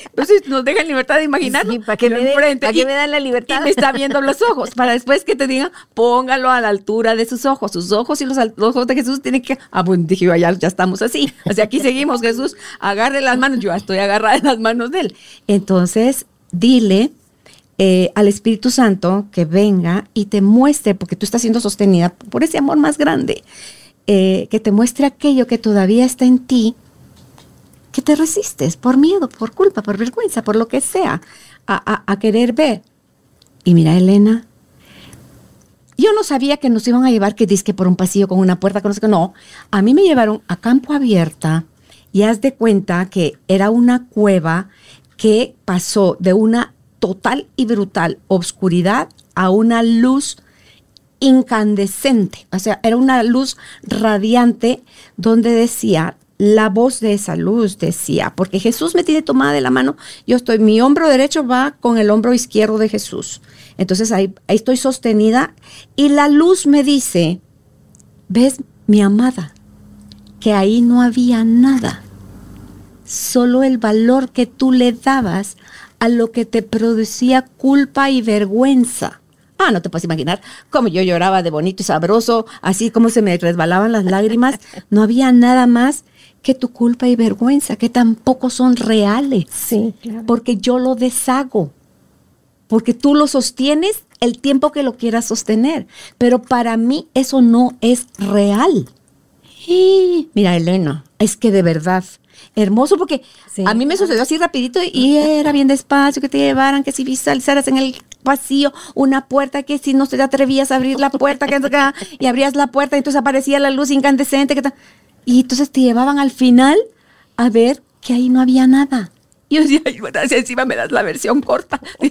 Entonces nos dejan libertad de imaginar. ¿para que, me, me dan la libertad? Y me está viendo los ojos, para después que te digan, póngalo a la altura de sus ojos. Sus ojos y los, ojos de Jesús tienen que. Ah, bueno, dije ya, ya estamos así. O sea, aquí seguimos, Jesús, agarre las manos. Yo estoy agarrada en las manos de él. Entonces, dile. Eh, al Espíritu Santo que venga y te muestre, porque tú estás siendo sostenida por ese amor más grande, eh, que te muestre aquello que todavía está en ti, te resistes por miedo, por culpa, por vergüenza, por lo que sea, a, querer ver. Y mira, Elena, yo no sabía que nos iban a llevar que disque por un pasillo con una puerta, con no, no, a mí me llevaron a campo abierta y haz de cuenta que era una cueva que pasó de una total y brutal obscuridad a una luz incandescente, o sea, era una luz radiante donde decía, la voz de esa luz decía, porque Jesús me tiene tomada de la mano, yo estoy, mi hombro derecho va con el hombro izquierdo de Jesús. Entonces ahí, ahí estoy sostenida y la luz me dice, ves mi amada, que ahí no había nada, solo el valor que tú le dabas a lo que te producía culpa y vergüenza. Ah, no te puedes imaginar cómo yo lloraba de bonito y sabroso, así como se me resbalaban las lágrimas. No había nada más que tu culpa y vergüenza, que tampoco son reales. Sí, Porque yo lo deshago. Porque tú lo sostienes el tiempo que lo quieras sostener. Pero para mí eso no es real. mira, Elena, es que de verdad, hermoso porque a mí me sucedió así rapidito y era bien despacio que te llevaran, que si visualizaras en el pasillo una puerta, que si no te atrevías a abrir la puerta, que y abrías la puerta y entonces aparecía la luz incandescente. Que y entonces te llevaban al final a ver que ahí no había nada. Y yo decía, ay, bueno, encima me das la versión corta. sí,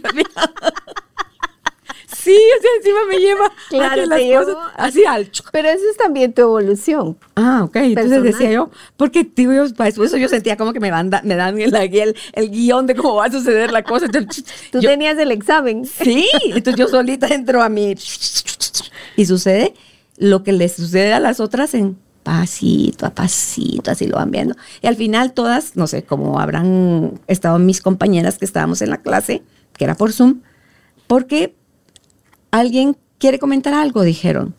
así encima me lleva claro, las cosas, así al Pero eso es también tu evolución. Ah, ok. Entonces decía yo, porque digo yo, para eso yo sentía como que me, me dan el, el, el, guion de cómo va a suceder la cosa. Tú tenías el examen. Sí, entonces yo solita entro a mí y sucede lo que le sucede a las otras en pasito a pasito, así lo van viendo. Y al final todas, no sé cómo habrán estado mis compañeras que estábamos en la clase, que era por Zoom, porque alguien quiere comentar algo, dijeron.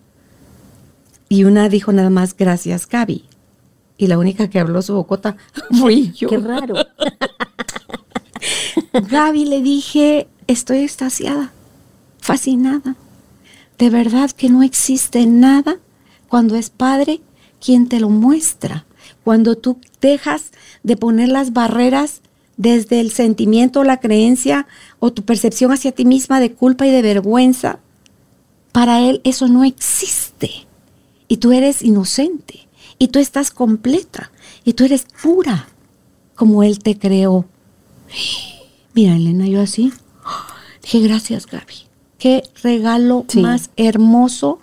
Y una dijo nada más, gracias, Gaby. Y la única que habló su bocota fui yo. Qué raro. Gaby le dije, estoy extasiada, fascinada. De verdad que no existe nada cuando es padre quien te lo muestra. Cuando tú dejas de poner las barreras desde el sentimiento, la creencia o tu percepción hacia ti misma de culpa y de vergüenza, para Él eso no existe. Y tú eres inocente. Y tú estás completa. Y tú eres pura como Él te creó. Mira, Elena, yo así. Dije, gracias, Gaby. Qué regalo más hermoso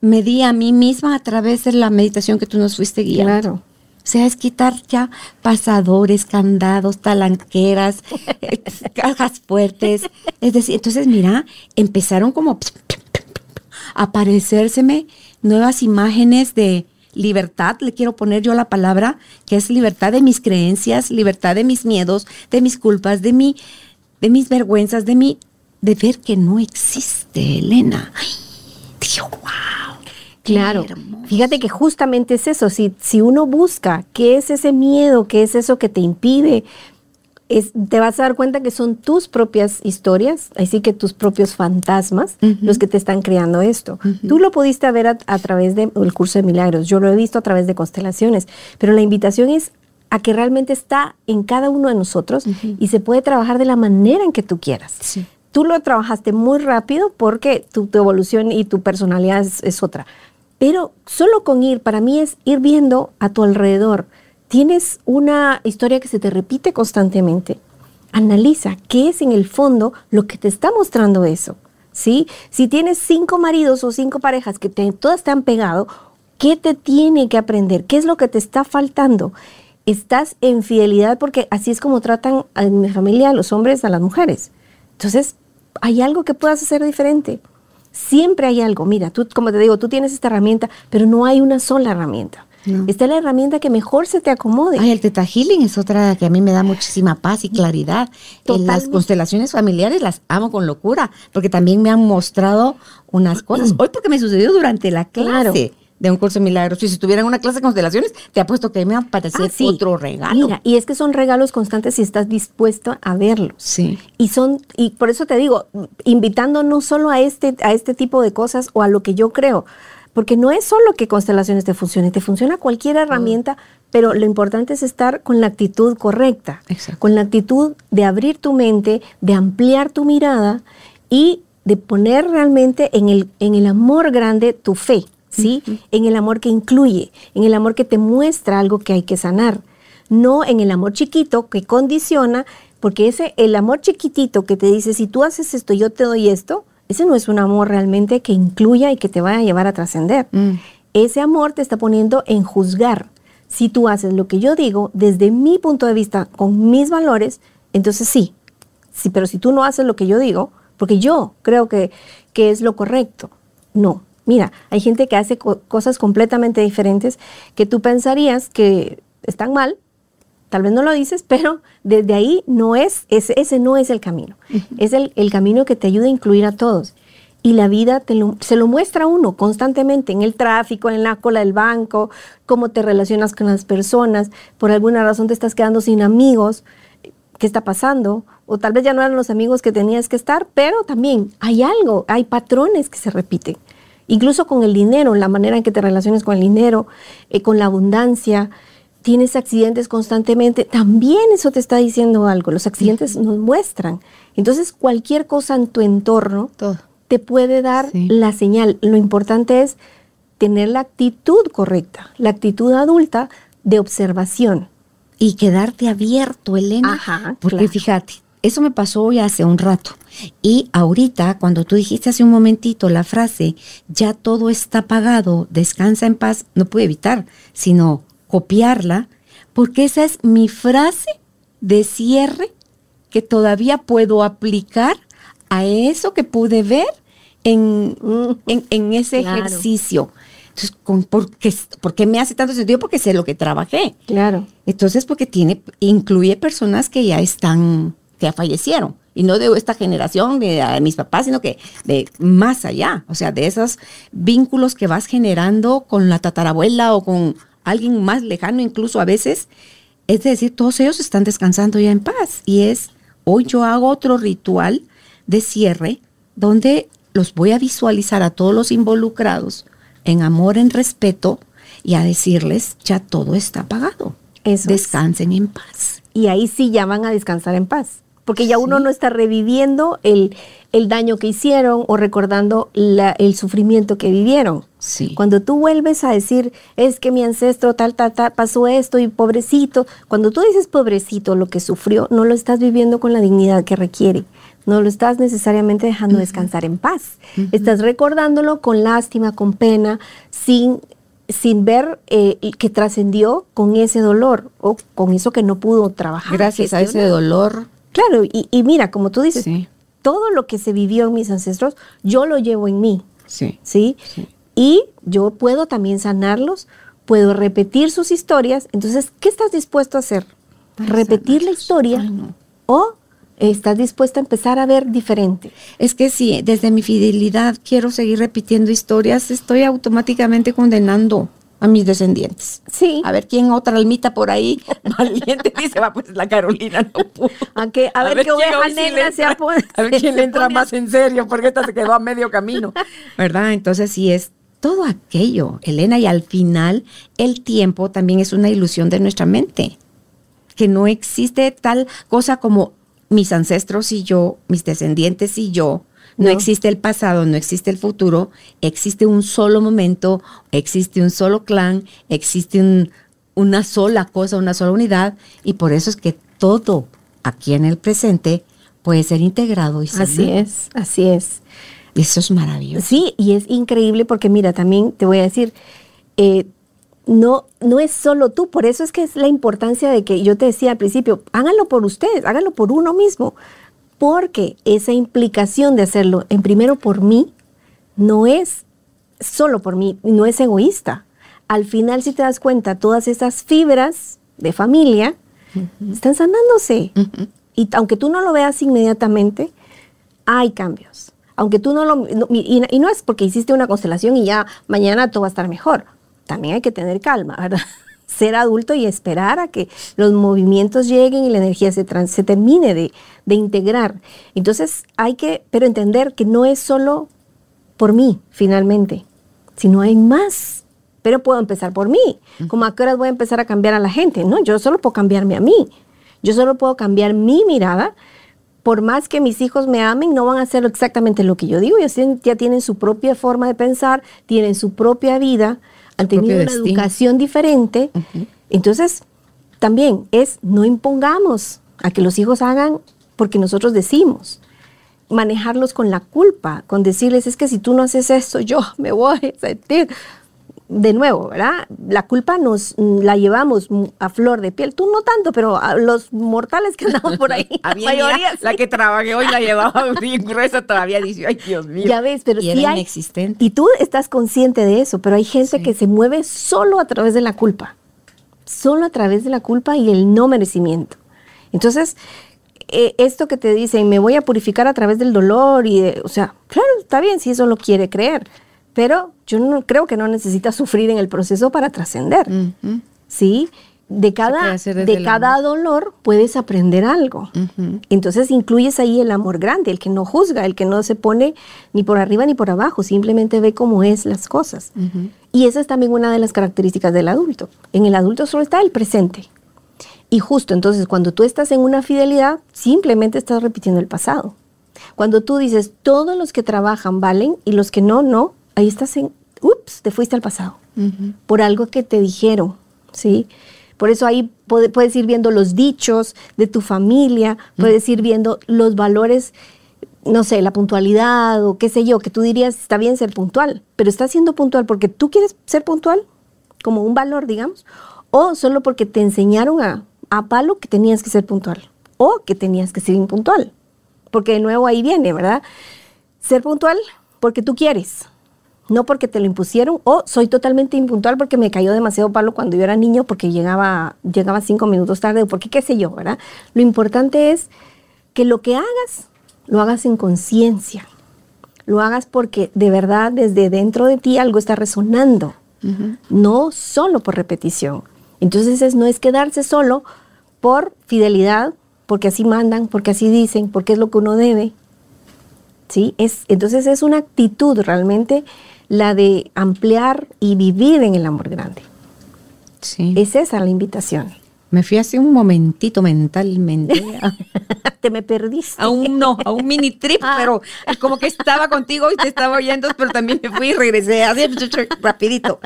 me di a mí misma a través de la meditación que tú nos fuiste guiando. Claro. O sea, es quitar ya pasadores, candados, talanqueras, cajas fuertes. Es decir, entonces mira, empezaron como a aparecérseme nuevas imágenes de libertad, le quiero poner yo la palabra, que es libertad de mis creencias, libertad de mis miedos, de mis culpas, de mi, de mis vergüenzas, de mi, de ver que no existe, Elena. Ay, Dios, wow. Claro, fíjate que justamente es eso, si, si uno busca qué es ese miedo, qué es eso que te impide, es, te vas a dar cuenta que son tus propias historias, así que tus propios fantasmas los que te están creando esto. Tú lo pudiste ver a, través del curso de milagros, yo lo he visto a través de constelaciones, pero la invitación es a que realmente está en cada uno de nosotros y se puede trabajar de la manera en que tú quieras. Tú lo trabajaste muy rápido porque tu, evolución y tu personalidad es, otra. Pero solo con ir, para mí es ir viendo a tu alrededor. Tienes una historia que se te repite constantemente. Analiza qué es en el fondo lo que te está mostrando eso. ¿sí? Si tienes cinco maridos o cinco parejas que todas te han pegado, ¿qué te tiene que aprender? ¿Qué es lo que te está faltando? Estás en fidelidad porque así es como tratan a mi familia a los hombres, a las mujeres. Entonces, hay algo que puedas hacer diferente. Siempre hay algo. Mira, tú, como te digo, tú tienes esta herramienta, pero no hay una sola herramienta. Esta es la herramienta que mejor se te acomode. Ay, el Teta Healing es otra que a mí me da muchísima paz y claridad. las constelaciones familiares las amo con locura, porque también me han mostrado unas cosas. Hoy porque me sucedió durante la clase. De un curso de milagros. Si estuviera en una clase de constelaciones, te apuesto que me va a parecer ah, otro regalo. Mira, y es que son regalos constantes si estás dispuesto a verlos. Sí. Y son, y por eso te digo, invitando no solo a este, a este tipo de cosas o a lo que yo creo, porque no es solo que constelaciones te funcionen, te funciona cualquier mm. herramienta, pero lo importante es estar con la actitud correcta, con la actitud de abrir tu mente, de ampliar tu mirada y de poner realmente en el, en el amor grande tu fe, ¿sí? En el amor que incluye, en el amor que te muestra algo que hay que sanar, no en el amor chiquito que condiciona, porque ese el amor chiquitito que te dice si tú haces esto yo te doy esto, ese no es un amor realmente que incluya y que te vaya a llevar a trascender. Mm. Ese amor te está poniendo en juzgar. Si tú haces lo que yo digo desde mi punto de vista, con mis valores, entonces sí. Sí, pero si tú no haces lo que yo digo, porque yo creo que, que es lo correcto, no. Mira, hay gente que hace cosas completamente diferentes que tú pensarías que están mal, tal vez no lo dices, pero desde ahí no es, ese, ese no es el camino. Es el, camino que te ayuda a incluir a todos. Y la vida se lo muestra a uno constantemente en el tráfico, en la cola del banco, cómo te relacionas con las personas. Por alguna razón te estás quedando sin amigos. ¿Qué está pasando? O tal vez ya no eran los amigos que tenías que estar, pero también hay algo, hay patrones que se repiten. Incluso con el dinero, la manera en que te relacionas con el dinero, eh, con la abundancia, tienes accidentes constantemente, también eso te está diciendo algo. Los accidentes nos muestran. Entonces, cualquier cosa en tu entorno te puede dar la señal. Lo importante es tener la actitud correcta, la actitud adulta de observación. Y quedarte abierto, Elena. Ajá, porque fíjate, eso me pasó hoy hace un rato. Y ahorita, cuando tú dijiste hace un momentito la frase, ya todo está pagado, descansa en paz, no pude evitar, sino copiarla, porque esa es mi frase de cierre que todavía puedo aplicar a eso que pude ver en, en, ese ejercicio. Entonces, ¿por, qué, me hace tanto sentido? Porque sé lo que trabajé. Claro. Entonces, porque tiene, incluye personas que ya están, que ya fallecieron. Y no de esta generación, de, de, mis papás, sino que de más allá. O sea, de esos vínculos que vas generando con la tatarabuela o con alguien más lejano incluso a veces. Es decir, todos ellos están descansando ya en paz. Y es, hoy yo hago otro ritual de cierre donde los voy a visualizar a todos los involucrados en amor, en respeto y a decirles, ya todo está pagado. Descansen en paz. Y ahí sí ya van a descansar en paz porque ya uno no está reviviendo el, daño que hicieron o recordando el sufrimiento que vivieron. Sí. Cuando tú vuelves a decir, es que mi ancestro tal, tal, tal, pasó esto y pobrecito, cuando tú dices pobrecito lo que sufrió, no lo estás viviendo con la dignidad que requiere. No lo estás necesariamente dejando descansar en paz. Estás recordándolo con lástima, con pena, sin sin ver eh, que trascendió con ese dolor o con eso que no pudo trabajar. Gracias a ese dolor Claro, y, mira, como tú dices, todo lo que se vivió en mis ancestros, yo lo llevo en mí. Sí. ¿sí? Y yo puedo también sanarlos, puedo repetir sus historias. Entonces, ¿qué estás dispuesto a hacer? ¿Repetir la historia o estás dispuesto a empezar a ver diferente? Es que si desde mi fidelidad quiero seguir repitiendo historias, estoy automáticamente condenando a mis descendientes. Sí. A ver quién otra almita por ahí valiente dice, va, pues la Carolina no pudo. A, ver, qué oveja negra se A ver quién le entra más en serio, porque esta se quedó a medio camino. ¿Verdad? Entonces sí es todo aquello, Elena, y al final el tiempo también es una ilusión de nuestra mente. que no existe tal cosa como mis ancestros y yo, mis descendientes y yo. No, No. existe el pasado, no existe el futuro, existe un solo momento, existe un solo clan, existe un- una sola cosa, una sola unidad, y por eso es que todo aquí en el presente puede ser integrado y Así es, así es. Eso es maravilloso. Sí, y es increíble porque mira, también te voy a decir, eh, no, no es solo tú, por eso es que es la importancia de que yo te decía al principio, háganlo por ustedes, háganlo por uno mismo, porque esa implicación de hacerlo en primero por mí no es solo por mí, no es egoísta. Al final, si te das cuenta, todas esas fibras de familia están sanándose. Y aunque tú no lo veas inmediatamente, hay cambios. Aunque tú no lo... no- y, y no es porque hiciste una constelación y ya mañana todo va a estar mejor. También hay que tener calma, ¿verdad? Ser adulto y esperar a que los movimientos lleguen y la energía se, trans- se termine de, de integrar. Entonces hay que, pero entender que no es solo por mí, finalmente, sino hay más. Pero puedo empezar por mí. Como a qué horas voy a empezar a cambiar a la gente. No, yo solo puedo cambiarme a mí. Yo solo puedo cambiar mi mirada. Por más que mis hijos me amen, no van a hacer exactamente lo que yo digo. Ellos ya tienen su propia forma de pensar, tienen su propia vida, han tenido una destino. educación diferente. Entonces, también es no impongamos a que los hijos hagan porque nosotros decimos manejarlos con la culpa, con decirles, es que si tú no haces esto, yo me voy a sentir. De nuevo, ¿verdad? La culpa nos mm, la llevamos mm, a flor de piel. Tú no tanto, pero a los mortales que andamos por ahí, la mayoría la que trabajé hoy la llevaba bien gruesa todavía dice, ay Dios mío. Ya ves, pero y sí era hay. inexistente. Y tú estás consciente de eso, pero hay gente Sí. que se mueve solo a través de la culpa. Solo a través de la culpa y el no merecimiento. Entonces, eh, esto que te dicen, me voy a purificar a través del dolor y, de- o sea, claro, está bien si eso lo quiere creer, pero yo no creo que no necesita sufrir en el proceso para trascender. ¿sí? De cada, de cada dolor puedes aprender algo. Entonces incluyes ahí el amor grande, el que no juzga, el que no se pone ni por arriba ni por abajo, simplemente ve cómo es las cosas. Y esa es también una de las características del adulto. En el adulto solo está el presente. Y justo entonces cuando tú estás en una fidelidad, simplemente estás repitiendo el pasado. Cuando tú dices, todos los que trabajan valen y los que no, no, ahí estás en, ups, te fuiste al pasado por algo que te dijeron, ¿sí? Por eso ahí puede- puedes ir viendo los dichos de tu familia, puedes ir viendo los valores, no sé, la puntualidad o qué sé yo, que tú dirías, está bien ser puntual, pero estás siendo puntual porque tú quieres ser puntual, como un valor, digamos, o solo porque te enseñaron a, a palo que tenías que ser puntual o que tenías que ser impuntual. Porque de nuevo ahí viene, ¿verdad? Ser puntual porque tú quieres, no porque te lo impusieron, o soy totalmente impuntual porque me cayó demasiado palo cuando yo era niño porque llegaba, llegaba cinco minutos tarde, o porque qué sé yo, ¿verdad? Lo importante es que lo que hagas, lo hagas en conciencia, lo hagas porque de verdad desde dentro de ti algo está resonando, no solo por repetición. Entonces es, no es quedarse solo por fidelidad, porque así mandan, porque así dicen, porque es lo que uno debe, ¿sí? Es, entonces es una actitud realmente la de ampliar y vivir en el amor grande. Sí. Es esa la invitación. Me fui hace un momentito mentalmente Te me perdiste. a un no, a un mini trip, Ah. pero como que estaba contigo y te estaba oyendo, pero también me fui y regresé así rapidito.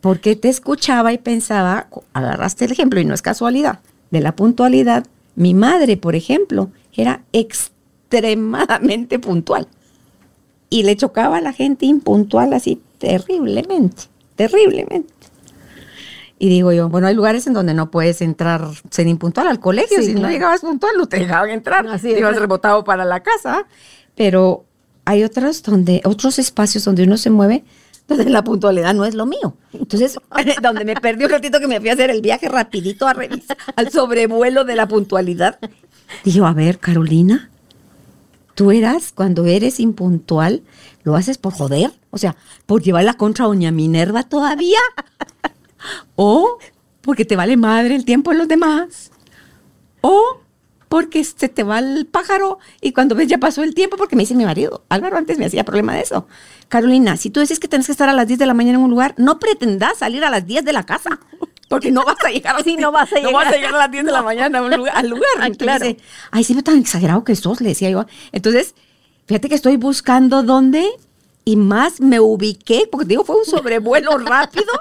Porque te escuchaba y pensaba, agarraste el ejemplo y no es casualidad, de la puntualidad. Mi madre, por ejemplo, era extremadamente puntual y le chocaba a la gente impuntual así terriblemente, terriblemente. Y digo yo, bueno, hay lugares en donde no puedes entrar ser impuntual al colegio. Sí, si no llegabas puntual, no te dejaban entrar. Así Te ibas rebotado para la casa. Pero hay otros donde, otros espacios donde uno se mueve donde la puntualidad no es lo mío. Entonces, donde me perdí un ratito que me fui a hacer el viaje rapidito a revisar al sobrevuelo de la puntualidad. Dije, a ver, Carolina, tú eras, cuando eres impuntual, lo haces por joder, o sea, por llevar la contra doña Minerva todavía. O porque te vale madre el tiempo de los demás. O porque se te va el pájaro y cuando ves ya pasó el tiempo, porque me dice mi marido, Álvaro antes me hacía problema de eso. Carolina, si tú dices que tienes que estar a las 10 de la mañana en un lugar, no pretendas salir a las 10 de la casa. Porque no vas a llegar Sí, no vas a no vas a llegar. llegar a las 10 de la mañana a un lugar, al lugar. Ah, claro. dice, Ay, sí, tan exagerado que sos, le decía yo. Entonces, fíjate que estoy buscando dónde y más me ubiqué, porque digo, fue un sobrevuelo rápido,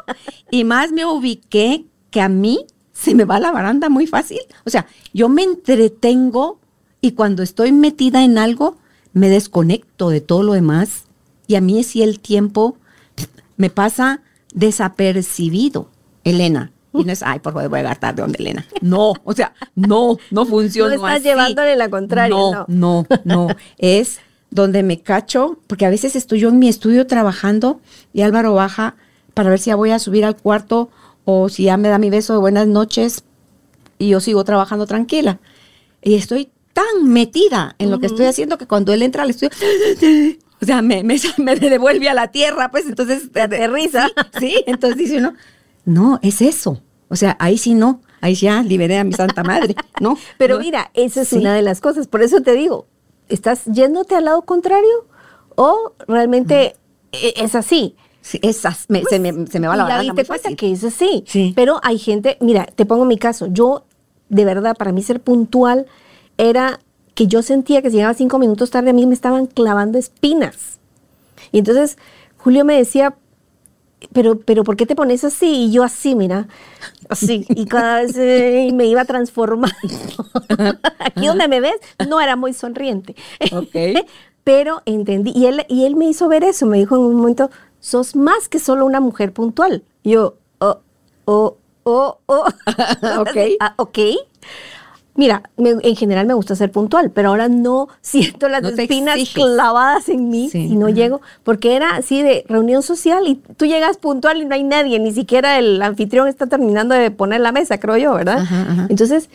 y más me ubiqué que a mí se me va la baranda muy fácil. O sea, yo me entretengo y cuando estoy metida en algo, me desconecto de todo lo demás. Y a mí sí el tiempo me pasa desapercibido, Elena. Y no es, ay, por favor, voy a llegar tarde donde Elena. No, o sea, no, no funciona No estás así. llevándole la contraria, No, no, no. Es donde me cacho, porque a veces estoy yo en mi estudio trabajando y Álvaro baja para ver si ya voy a subir al cuarto o si ya me da mi beso de buenas noches y yo sigo trabajando tranquila. Y estoy tan metida en lo que estoy haciendo que cuando él entra al estudio, o sea, me, me, me devuelve a la tierra, pues entonces aterriza. Sí, sí, entonces dice uno, no, es eso. O sea, ahí sí no, ahí ya liberé a mi santa madre, ¿no? Pero No. mira, esa es Sí. una de las cosas. Por eso te digo, ¿estás yéndote al lado contrario o realmente e- es así? Sí, esas, me- se, me, se me va la Y baranda diste muy cuenta que es así. Sí. Pero hay gente, mira, te pongo mi caso. Yo, de verdad, para mí ser puntual era que yo sentía que si llegaba cinco minutos tarde a mí me estaban clavando espinas. Y entonces Julio me decía, pero, pero ¿por qué te pones así? Y yo así, mira, así. Y cada vez eh, me iba transformando. Aquí donde me ves, no era muy sonriente. Ok. Pero entendí, y él, y él me hizo ver eso, me dijo en un momento, sos más que solo una mujer puntual. Yo, oh, oh, oh, oh. Ok. Ah, ok. Mira, me- en general me gusta ser puntual, pero ahora no siento las No espinas clavadas en mí Sí, y no ajá. llego, porque era así de reunión social y tú llegas puntual y no hay nadie, ni siquiera el anfitrión está terminando de poner la mesa, creo yo, ¿verdad? Ajá, ajá. Entonces,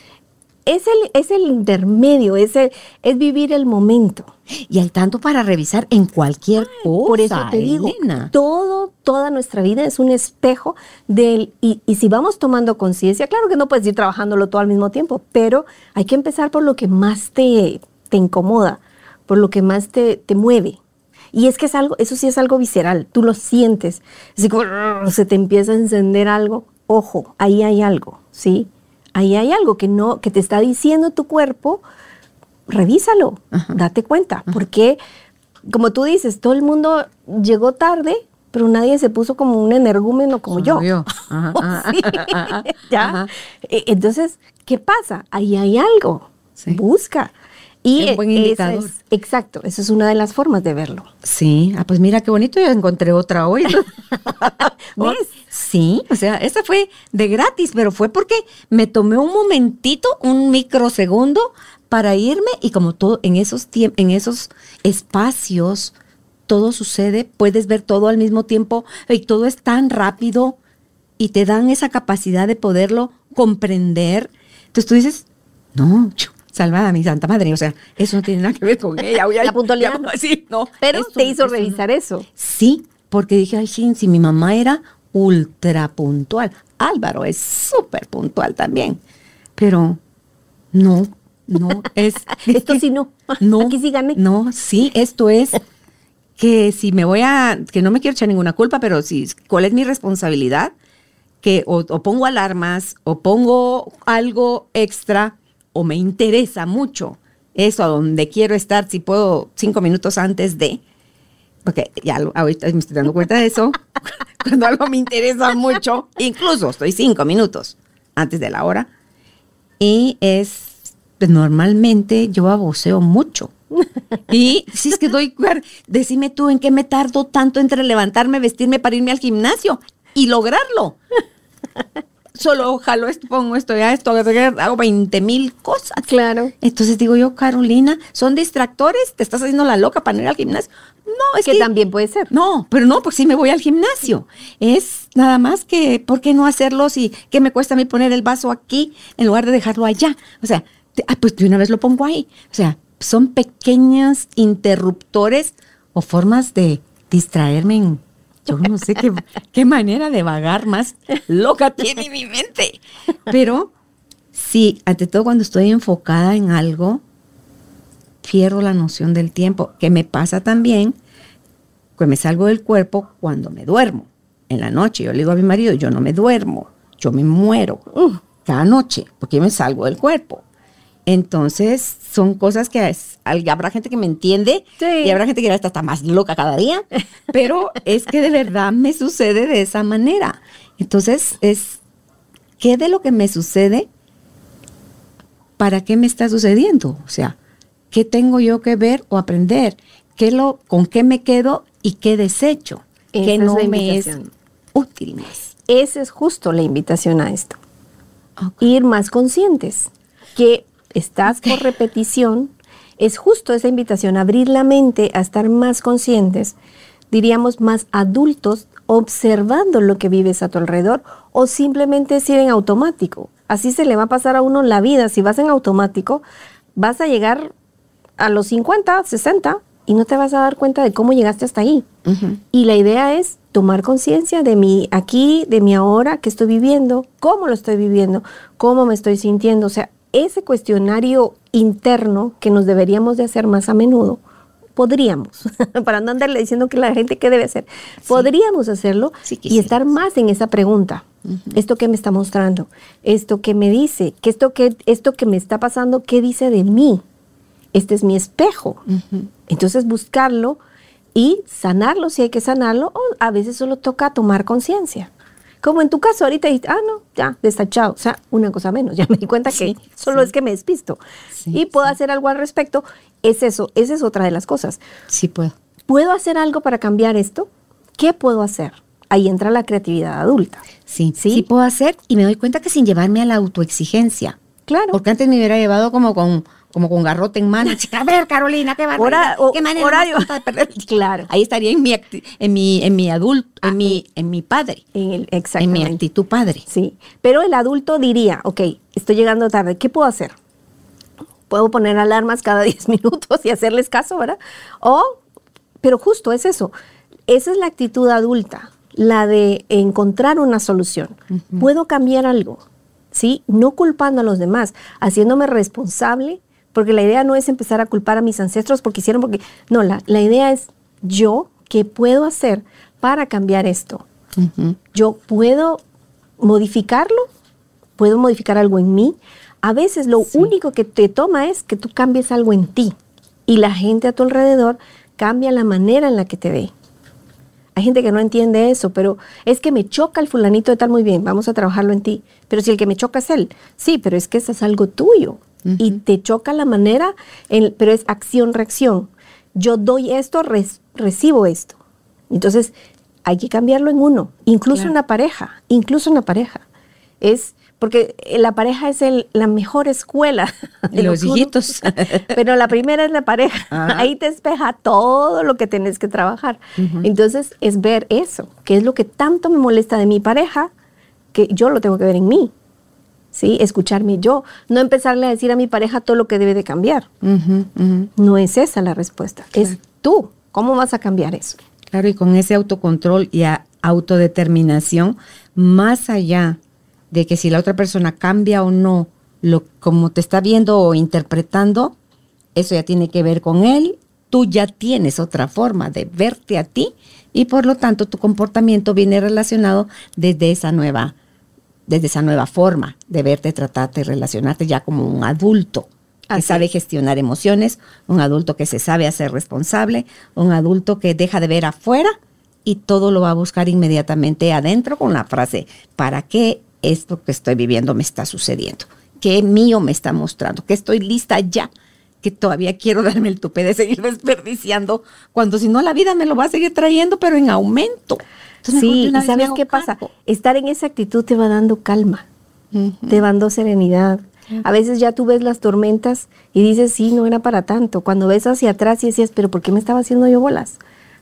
es el, es el intermedio, es, el- es vivir el momento. Y hay tanto para revisar en cualquier cosa. Por eso te digo, Elena. todo, toda nuestra vida es un espejo del, y, y si vamos tomando conciencia, claro que no puedes ir trabajándolo todo al mismo tiempo, pero hay que empezar por lo que más te, te incomoda, por lo que más te, te mueve. Y es que es algo, eso sí es algo visceral, tú lo sientes, así como se te empieza a encender algo, ojo, ahí hay algo, ¿sí? Ahí hay algo que no, que te está diciendo tu cuerpo, revísalo, date cuenta, porque como tú dices, todo el mundo llegó tarde, pero nadie se puso como un energúmeno como yo. Ajá, ajá, Sí, ajá, ¿Ya? Entonces, ¿qué pasa? Ahí hay algo. Sí. Busca. Y Es un buen indicador. es- exacto, esa es una de las formas de verlo. Sí, ah, pues mira qué bonito, ya encontré otra hoy. ¿Ves? Sí, o sea, esa fue de gratis, pero fue porque me tomé un momentito, un microsegundo para irme y como todo en esos en esos espacios todo sucede, puedes ver todo al mismo tiempo y todo es tan rápido y te dan esa capacidad de poderlo comprender. Entonces tú dices, no, salvada mi santa madre, o sea, eso no tiene nada que ver con ella. La puntualidad. Ya, sí, no. Pero Esto- te hizo esto no. revisar eso. Sí, porque dije, ay, sí, si mi mamá era ultra puntual. Álvaro es súper puntual también. Pero no, no, es. Esto que- sí no. No. Aquí sí gané. No, sí, esto es que si me voy a. que no me quiero echar ninguna culpa, pero si, ¿cuál es mi responsabilidad? Que o, o pongo alarmas, o pongo algo extra, o me interesa mucho eso, a donde quiero estar, si puedo cinco minutos antes de. Porque ya ahorita me estoy dando cuenta de eso. Cuando algo me interesa mucho, incluso estoy cinco minutos antes de la hora. Y es, pues normalmente yo aboceo mucho. Y si es que doy, decime tú en qué me tardo tanto entre levantarme, vestirme para irme al gimnasio y lograrlo. Solo jalo esto, pongo esto, ya esto, hago 20 mil cosas. Claro. Entonces digo yo, Carolina, ¿son distractores? ¿Te estás haciendo la loca para no ir al gimnasio? No, es que que, también puede ser. no, pero no, pues sí me voy al gimnasio. Es nada más que, ¿por qué no hacerlo si, qué me cuesta a mí poner el vaso aquí en lugar de dejarlo allá? O sea, te- ah, pues de una vez lo pongo ahí. O sea, son pequeños interruptores o formas de distraerme en, yo no sé qué, qué manera de vagar más loca tiene mi mente. Pero sí, ante todo cuando estoy enfocada en algo, pierdo la noción del tiempo, que me pasa también que me salgo del cuerpo cuando me duermo. En la noche yo le digo a mi marido, yo no me duermo, yo me muero cada noche porque yo me salgo del cuerpo. Entonces, son cosas que es- habrá gente que me entiende Sí. y habrá gente que está, está más loca cada día, pero es que de verdad me sucede de esa manera. Entonces, es, ¿qué de lo que me sucede? ¿Para qué me está sucediendo? O sea, ¿qué tengo yo que ver o aprender? ¿Qué lo, ¿Con qué me quedo y qué desecho? Esa que no me es útil más. Esa es justo la invitación a esto. Ir más conscientes. Que estás por repetición. Es justo esa invitación, abrir la mente a estar más conscientes, diríamos más adultos, observando lo que vives a tu alrededor o simplemente es ir en automático. Así se le va a pasar a uno la vida. Si vas en automático, vas a llegar a los 50, 60 y no te vas a dar cuenta de cómo llegaste hasta ahí. Y la idea es tomar conciencia de mi aquí, de mi ahora, que estoy viviendo, cómo lo estoy viviendo, cómo me estoy sintiendo. O sea, ese cuestionario interno que nos deberíamos de hacer más a menudo, podríamos, para no andarle diciendo que la gente qué debe hacer, podríamos hacerlo Sí y estar más en esa pregunta. Esto que me está mostrando, esto que me dice, que esto que esto que me está pasando, ¿qué dice de mí? Este es mi espejo. Entonces buscarlo y sanarlo si hay que sanarlo, o a veces solo toca tomar conciencia. Como en tu caso ahorita, dijiste, ah, no, ya, destachado. O sea, una cosa menos. Ya me di cuenta que solo sí. es que me despisto. Sí, y puedo hacer algo al respecto. Es eso, esa es otra de las cosas. Sí puedo. ¿Puedo hacer algo para cambiar esto? ¿Qué puedo hacer? Ahí entra la creatividad adulta. Sí, ¿Sí? sí, puedo hacer y me doy cuenta que sin llevarme a la autoexigencia. Claro. Porque antes me hubiera llevado como con, como con garrote en mano. A ver, Carolina, qué Hora- barbaridad. o- qué manera horario. más de perder. Claro. Ahí estaría en mi, en mi, en mi adulto, en, mi, en mi padre, En el, en mi exactamente. actitud padre. Sí, pero el adulto diría, ok, estoy llegando tarde, ¿qué puedo hacer? Puedo poner alarmas cada 10 minutos y hacerles caso, ¿verdad? O, pero justo es eso, esa es la actitud adulta, la de encontrar una solución. Puedo cambiar algo, ¿sí? No culpando a los demás, haciéndome responsable, porque la idea no es empezar a culpar a mis ancestros porque hicieron, porque, no, la, la idea es yo, ¿qué puedo hacer para cambiar esto? Ujú. yo puedo modificarlo, puedo modificar algo en mí. A veces lo único que te toma es que tú cambies algo en ti y la gente a tu alrededor cambia la manera en la que te ve. Hay gente que no entiende eso, pero es que me choca el fulanito de tal muy bien, vamos a trabajarlo en ti. Pero si el que me choca es él, sí, pero es que eso es algo tuyo y te choca la manera, en- pero es acción-reacción. Yo doy esto, res- recibo esto. Entonces, hay que cambiarlo en uno, incluso Claro. en la pareja, incluso en la pareja. Es porque la pareja es el- la mejor escuela Y los uno- hijitos. Pero la primera es la pareja. Ajá. Ahí te espeja todo lo que tenés que trabajar. Entonces, es ver eso, qué es lo que tanto me molesta de mi pareja, que yo lo tengo que ver en mí. ¿Sí? Escucharme yo. No empezarle a decir a mi pareja todo lo que debe de cambiar. No es esa la respuesta. Es tú. ¿Cómo vas a cambiar eso? Claro, y con ese autocontrol y a- autodeterminación, más allá de que si la otra persona cambia o no, lo, como te está viendo o interpretando, eso ya tiene que ver con él. Tú ya tienes otra forma de verte a ti y por lo tanto tu comportamiento viene relacionado desde esa nueva, desde esa nueva forma de verte, tratarte, relacionarte ya como un adulto que sabe es. gestionar emociones, un adulto que se sabe hacer responsable, un adulto que deja de ver afuera y todo lo va a buscar inmediatamente adentro con la frase, ¿para qué esto que estoy viviendo me está sucediendo? ¿Qué mío me está mostrando? Que estoy lista ya, que todavía quiero darme el tupe de seguir desperdiciando, cuando si no la vida me lo va a seguir trayendo, pero en aumento. Entonces, Sí, y ¿sabes qué pasa? cargo. Estar en esa actitud te va dando calma, te va dando serenidad. A veces ya tú ves las tormentas y dices, sí, no era para tanto. Cuando ves hacia atrás y decías, pero ¿por qué me estaba haciendo yo bolas?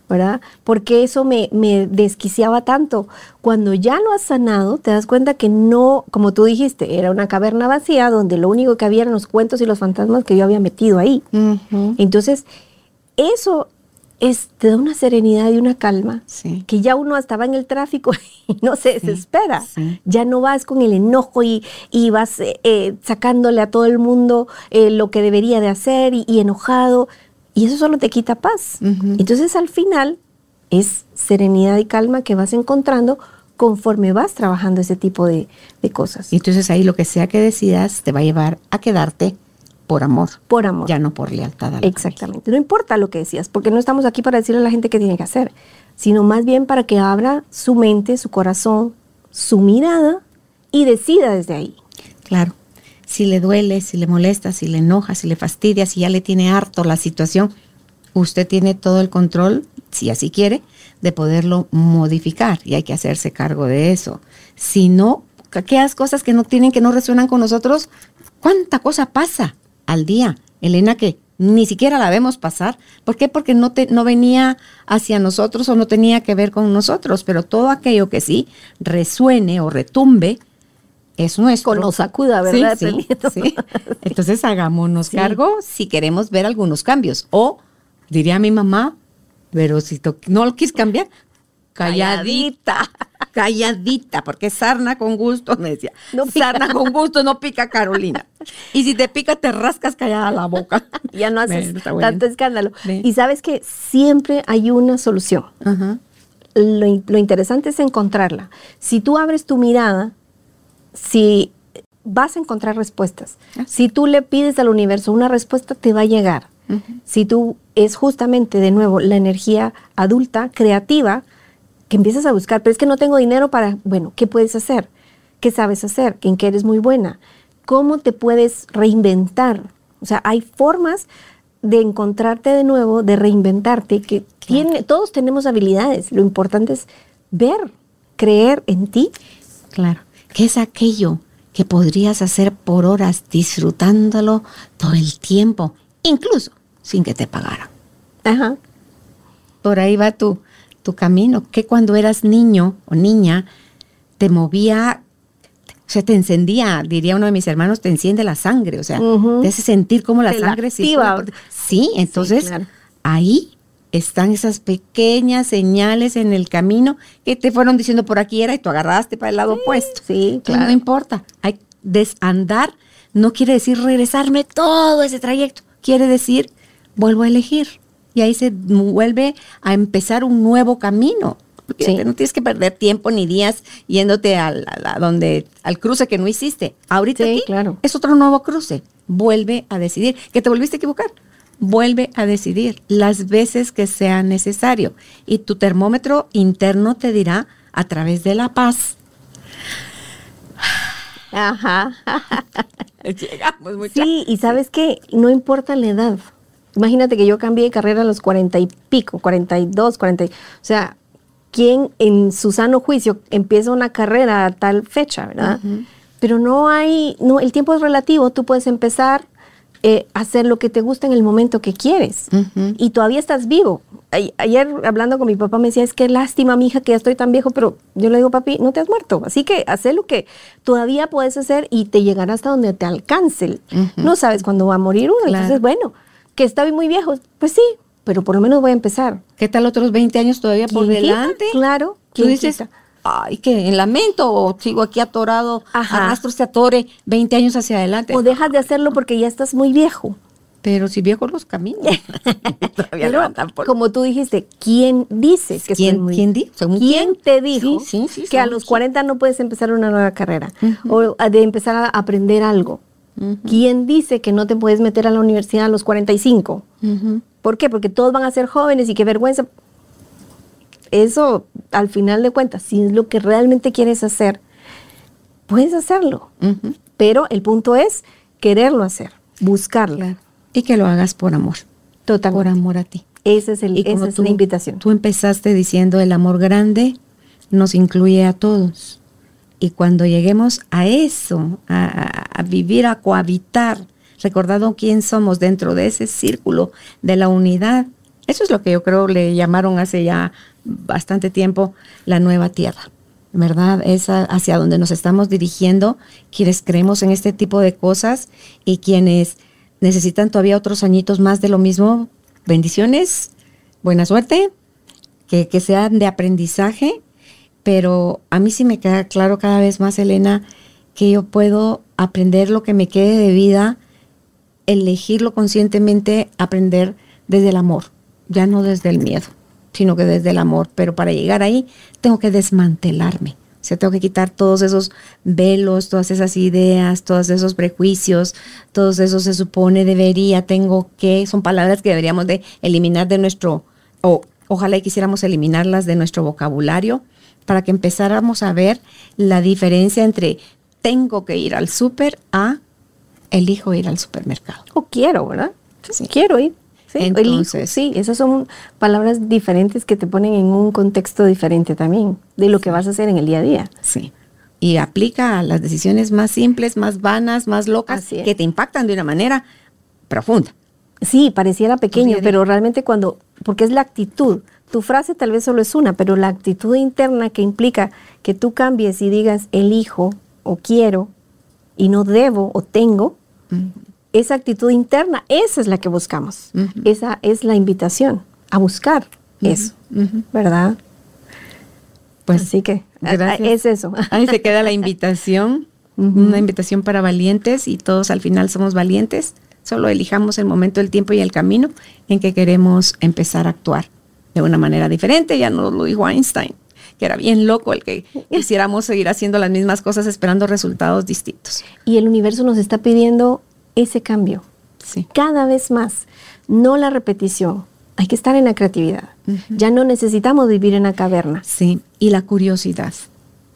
¿Verdad? ¿Por qué eso me, me desquiciaba tanto? Cuando ya lo has sanado, te das cuenta que no, como tú dijiste, era una caverna vacía donde lo único que había eran los cuentos y los fantasmas que yo había metido ahí. Ujú. Entonces, eso es, te da una serenidad y una calma Sí. que ya uno estaba en el tráfico y no se desespera. sí. Ya no vas con el enojo y, y vas eh, eh, sacándole a todo el mundo eh, lo que debería de hacer y, y enojado. Y eso solo te quita paz. Entonces al final es serenidad y calma que vas encontrando conforme vas trabajando ese tipo de, de cosas. Y entonces ahí lo que sea que decidas te va a llevar a quedarte por amor. Por amor. Ya no por lealtad. A la Exactamente. No importa lo que decías, porque no estamos aquí para decirle a la gente qué tiene que hacer, sino más bien para que abra su mente, su corazón, su mirada y decida desde ahí. Claro. Si le duele, si le molesta, si le enoja, si le fastidia, si ya le tiene harto la situación, usted tiene todo el control, si así quiere, de poderlo modificar y hay que hacerse cargo de eso. Si no, aquellas cosas que no tienen, que no resuenan con nosotros, ¿cuánta cosa pasa al día? Elena, que ni siquiera la vemos pasar. ¿Por qué? Porque no, te, no venía hacia nosotros o no tenía que ver con nosotros, pero todo aquello que sí resuene o retumbe es nuestro. Con nos sacuda, ¿verdad? Sí, sí, Entonces hagámonos cargo si queremos ver algunos cambios. O, diría mi mamá, pero si no lo quieres cambiar, calladita, calladita, porque sarna con gusto, me decía. No sarna con gusto, no pica Carolina. Y si te pica, te rascas callada la boca. Ya no haces tanto escándalo. Y sabes que siempre hay una solución. Lo, lo interesante es encontrarla. Si tú abres tu mirada, si vas a encontrar respuestas. Ah. Si tú le pides al universo una respuesta, te va a llegar. Si tú es justamente de nuevo la energía adulta, creativa, que empiezas a buscar, pero es que no tengo dinero para, bueno, ¿qué puedes hacer? ¿Qué sabes hacer? ¿En qué eres muy buena? ¿Cómo te puedes reinventar? O sea, hay formas de encontrarte de nuevo, de reinventarte, que tiene, todos tenemos habilidades. Lo importante es ver, creer en ti. Claro. ¿Qué es aquello que podrías hacer por horas disfrutándolo todo el tiempo, incluso sin que te pagaran? Ajá. Por ahí va tu, tu camino, que cuando eras niño o niña te movía, o sea, te encendía, diría uno de mis hermanos, te enciende la sangre, o sea, te hace sentir como la sangre sí. Sí, entonces ahí están esas pequeñas señales en el camino que te fueron diciendo por aquí era y tú agarraste para el lado opuesto. Sí, claro. No importa. Hay desandar no quiere decir regresarme todo ese trayecto. Quiere decir vuelvo a elegir. Y ahí se vuelve a empezar un nuevo camino. Porque no tienes que perder tiempo ni días yéndote al, donde, al cruce que no hiciste. Ahorita claro. es otro nuevo cruce. Vuelve a decidir. ¿Que te volviste a equivocar? vuelve a decidir las veces que sea necesario y tu termómetro interno te dirá a través de la paz. Ajá. Llegamos, Sí, y sabes qué, no importa la edad. Imagínate que yo cambié de carrera a los cuarenta y pico, cuarenta y dos, cuarenta o sea, ¿quién en su sano juicio empieza una carrera a tal fecha, verdad? Pero no hay, no, el tiempo es relativo, tú puedes empezar eh, hacer lo que te gusta en el momento que quieres. Y todavía estás vivo. ayer hablando con mi papá me decía, es que lástima, mi hija, que ya estoy tan viejo, pero yo le digo, papi, no te has muerto. Así que haz lo que todavía puedes hacer y te llegará hasta donde te alcance. No sabes cuándo va a morir uno. Entonces, bueno, que está muy viejo, pues sí, pero por lo menos voy a empezar. ¿Qué tal otros 20 años todavía por delante? Claro. Tú dices, ay, que en lamento o sigo aquí atorado, Ajá. arrastro este atore 20 años hacia adelante. O dejas de hacerlo porque ya estás muy viejo. Pero si viejo los caminos. Pero, como tú dijiste, ¿quién dice que ¿Quién, muy... ¿quién, ¿Quién, te dijo que a los 40 no puedes empezar una nueva carrera? O de empezar a aprender algo. ¿Quién dice que no te puedes meter a la universidad a los 45? ¿Por qué? Porque todos van a ser jóvenes y qué vergüenza eso, al final de cuentas, si es lo que realmente quieres hacer, puedes hacerlo. Pero el punto es quererlo hacer, buscarlo. Y que lo hagas por amor. Total. Por amor a ti. Esa es, el, esa es la invitación. Tú empezaste diciendo el amor grande nos incluye a todos. Y cuando lleguemos a eso, a, vivir, a cohabitar, recordando quién somos dentro de ese círculo de la unidad, eso es lo que yo creo le llamaron hace ya bastante tiempo la nueva tierra. ¿Verdad? Es hacia donde nos estamos dirigiendo quienes creemos en este tipo de cosas y quienes necesitan todavía otros añitos más de lo mismo. Bendiciones, buena suerte, que, que sean de aprendizaje, pero a mí sí me queda claro cada vez más, Elena, que yo puedo aprender lo que me quede de vida, elegirlo conscientemente, aprender desde el amor, ya no desde el miedo sino que desde el amor. Pero para llegar ahí tengo que desmantelarme, Se tengo que quitar todos esos velos, todas esas ideas, todos esos prejuicios, todos esos se supone, debería, tengo que, son palabras que deberíamos de eliminar de nuestro, o ojalá quisiéramos eliminarlas de nuestro vocabulario para que empezáramos a ver la diferencia entre tengo que ir al súper a elijo ir al supermercado. O quiero, ¿verdad? Sí. Quiero ir. Sí, Entonces, sí, esas son palabras diferentes que te ponen en un contexto diferente también de lo que vas a hacer en el día a día. Sí. Y aplica a las decisiones más simples, más vanas, más locas, que te impactan de una manera profunda. Sí, pareciera pequeño, pero realmente cuando, porque es la actitud. Tu frase tal vez solo es una, pero la actitud interna que implica que tú cambies y digas elijo o quiero y no debo o tengo, esa actitud interna, esa es la que buscamos. Esa es la invitación a buscar eso, ¿verdad? Pues Así que es eso. Ahí se queda la invitación, una invitación para valientes y todos al final somos valientes. Solo elijamos el momento, el tiempo y el camino en que queremos empezar a actuar de una manera diferente. Ya nos lo dijo Einstein, que era bien loco el que quisiéramos seguir haciendo las mismas cosas esperando resultados distintos. Y el universo nos está pidiendo ese cambio. Sí. Cada vez más, no la repetición. Hay que estar en la creatividad. Ya no necesitamos vivir en la caverna. Sí, y la curiosidad.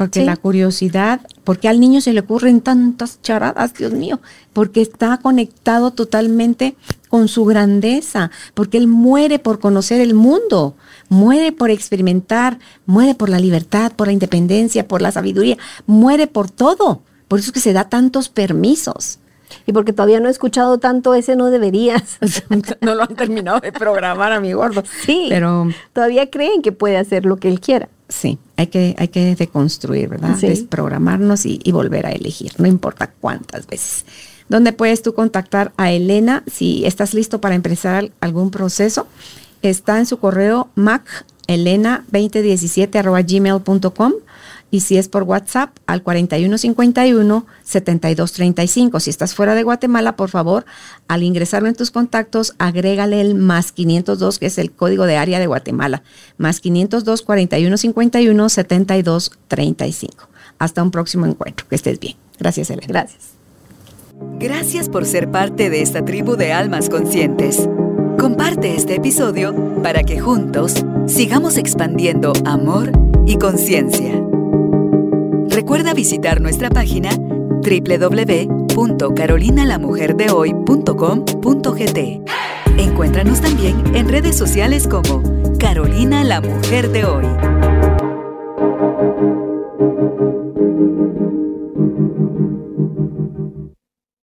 Porque la curiosidad, porque al niño se le ocurren tantas charadas, Dios mío, porque está conectado totalmente con su grandeza, porque él muere por conocer el mundo, muere por experimentar, muere por la libertad, por la independencia, por la sabiduría, muere por todo. Por eso es que se da tantos permisos. Y porque todavía no he escuchado tanto ese no deberías. no lo han terminado de programar a mi gordo. Sí, pero todavía creen que puede hacer lo que él quiera. Sí, hay que, hay que deconstruir, ¿verdad? Desprogramarnos y, y volver a elegir, no importa cuántas veces. ¿Dónde puedes tú contactar a Elena si estás listo para empezar algún proceso? Está en su correo macelena2017 gmail.com y si es por WhatsApp al 4151-7235. Si estás fuera de Guatemala, por favor, al ingresarlo en tus contactos, agrégale el más 502, que es el código de área de Guatemala. Más 502 4151 7235. Hasta un próximo encuentro. Que estés bien. Gracias, Elena. Gracias. Gracias por ser parte de esta tribu de almas conscientes. Comparte este episodio para que juntos sigamos expandiendo amor y conciencia. Recuerda visitar nuestra página www.carolinalamujerdehoy.com.gt. Encuéntranos también en redes sociales como Carolina la Mujer de Hoy.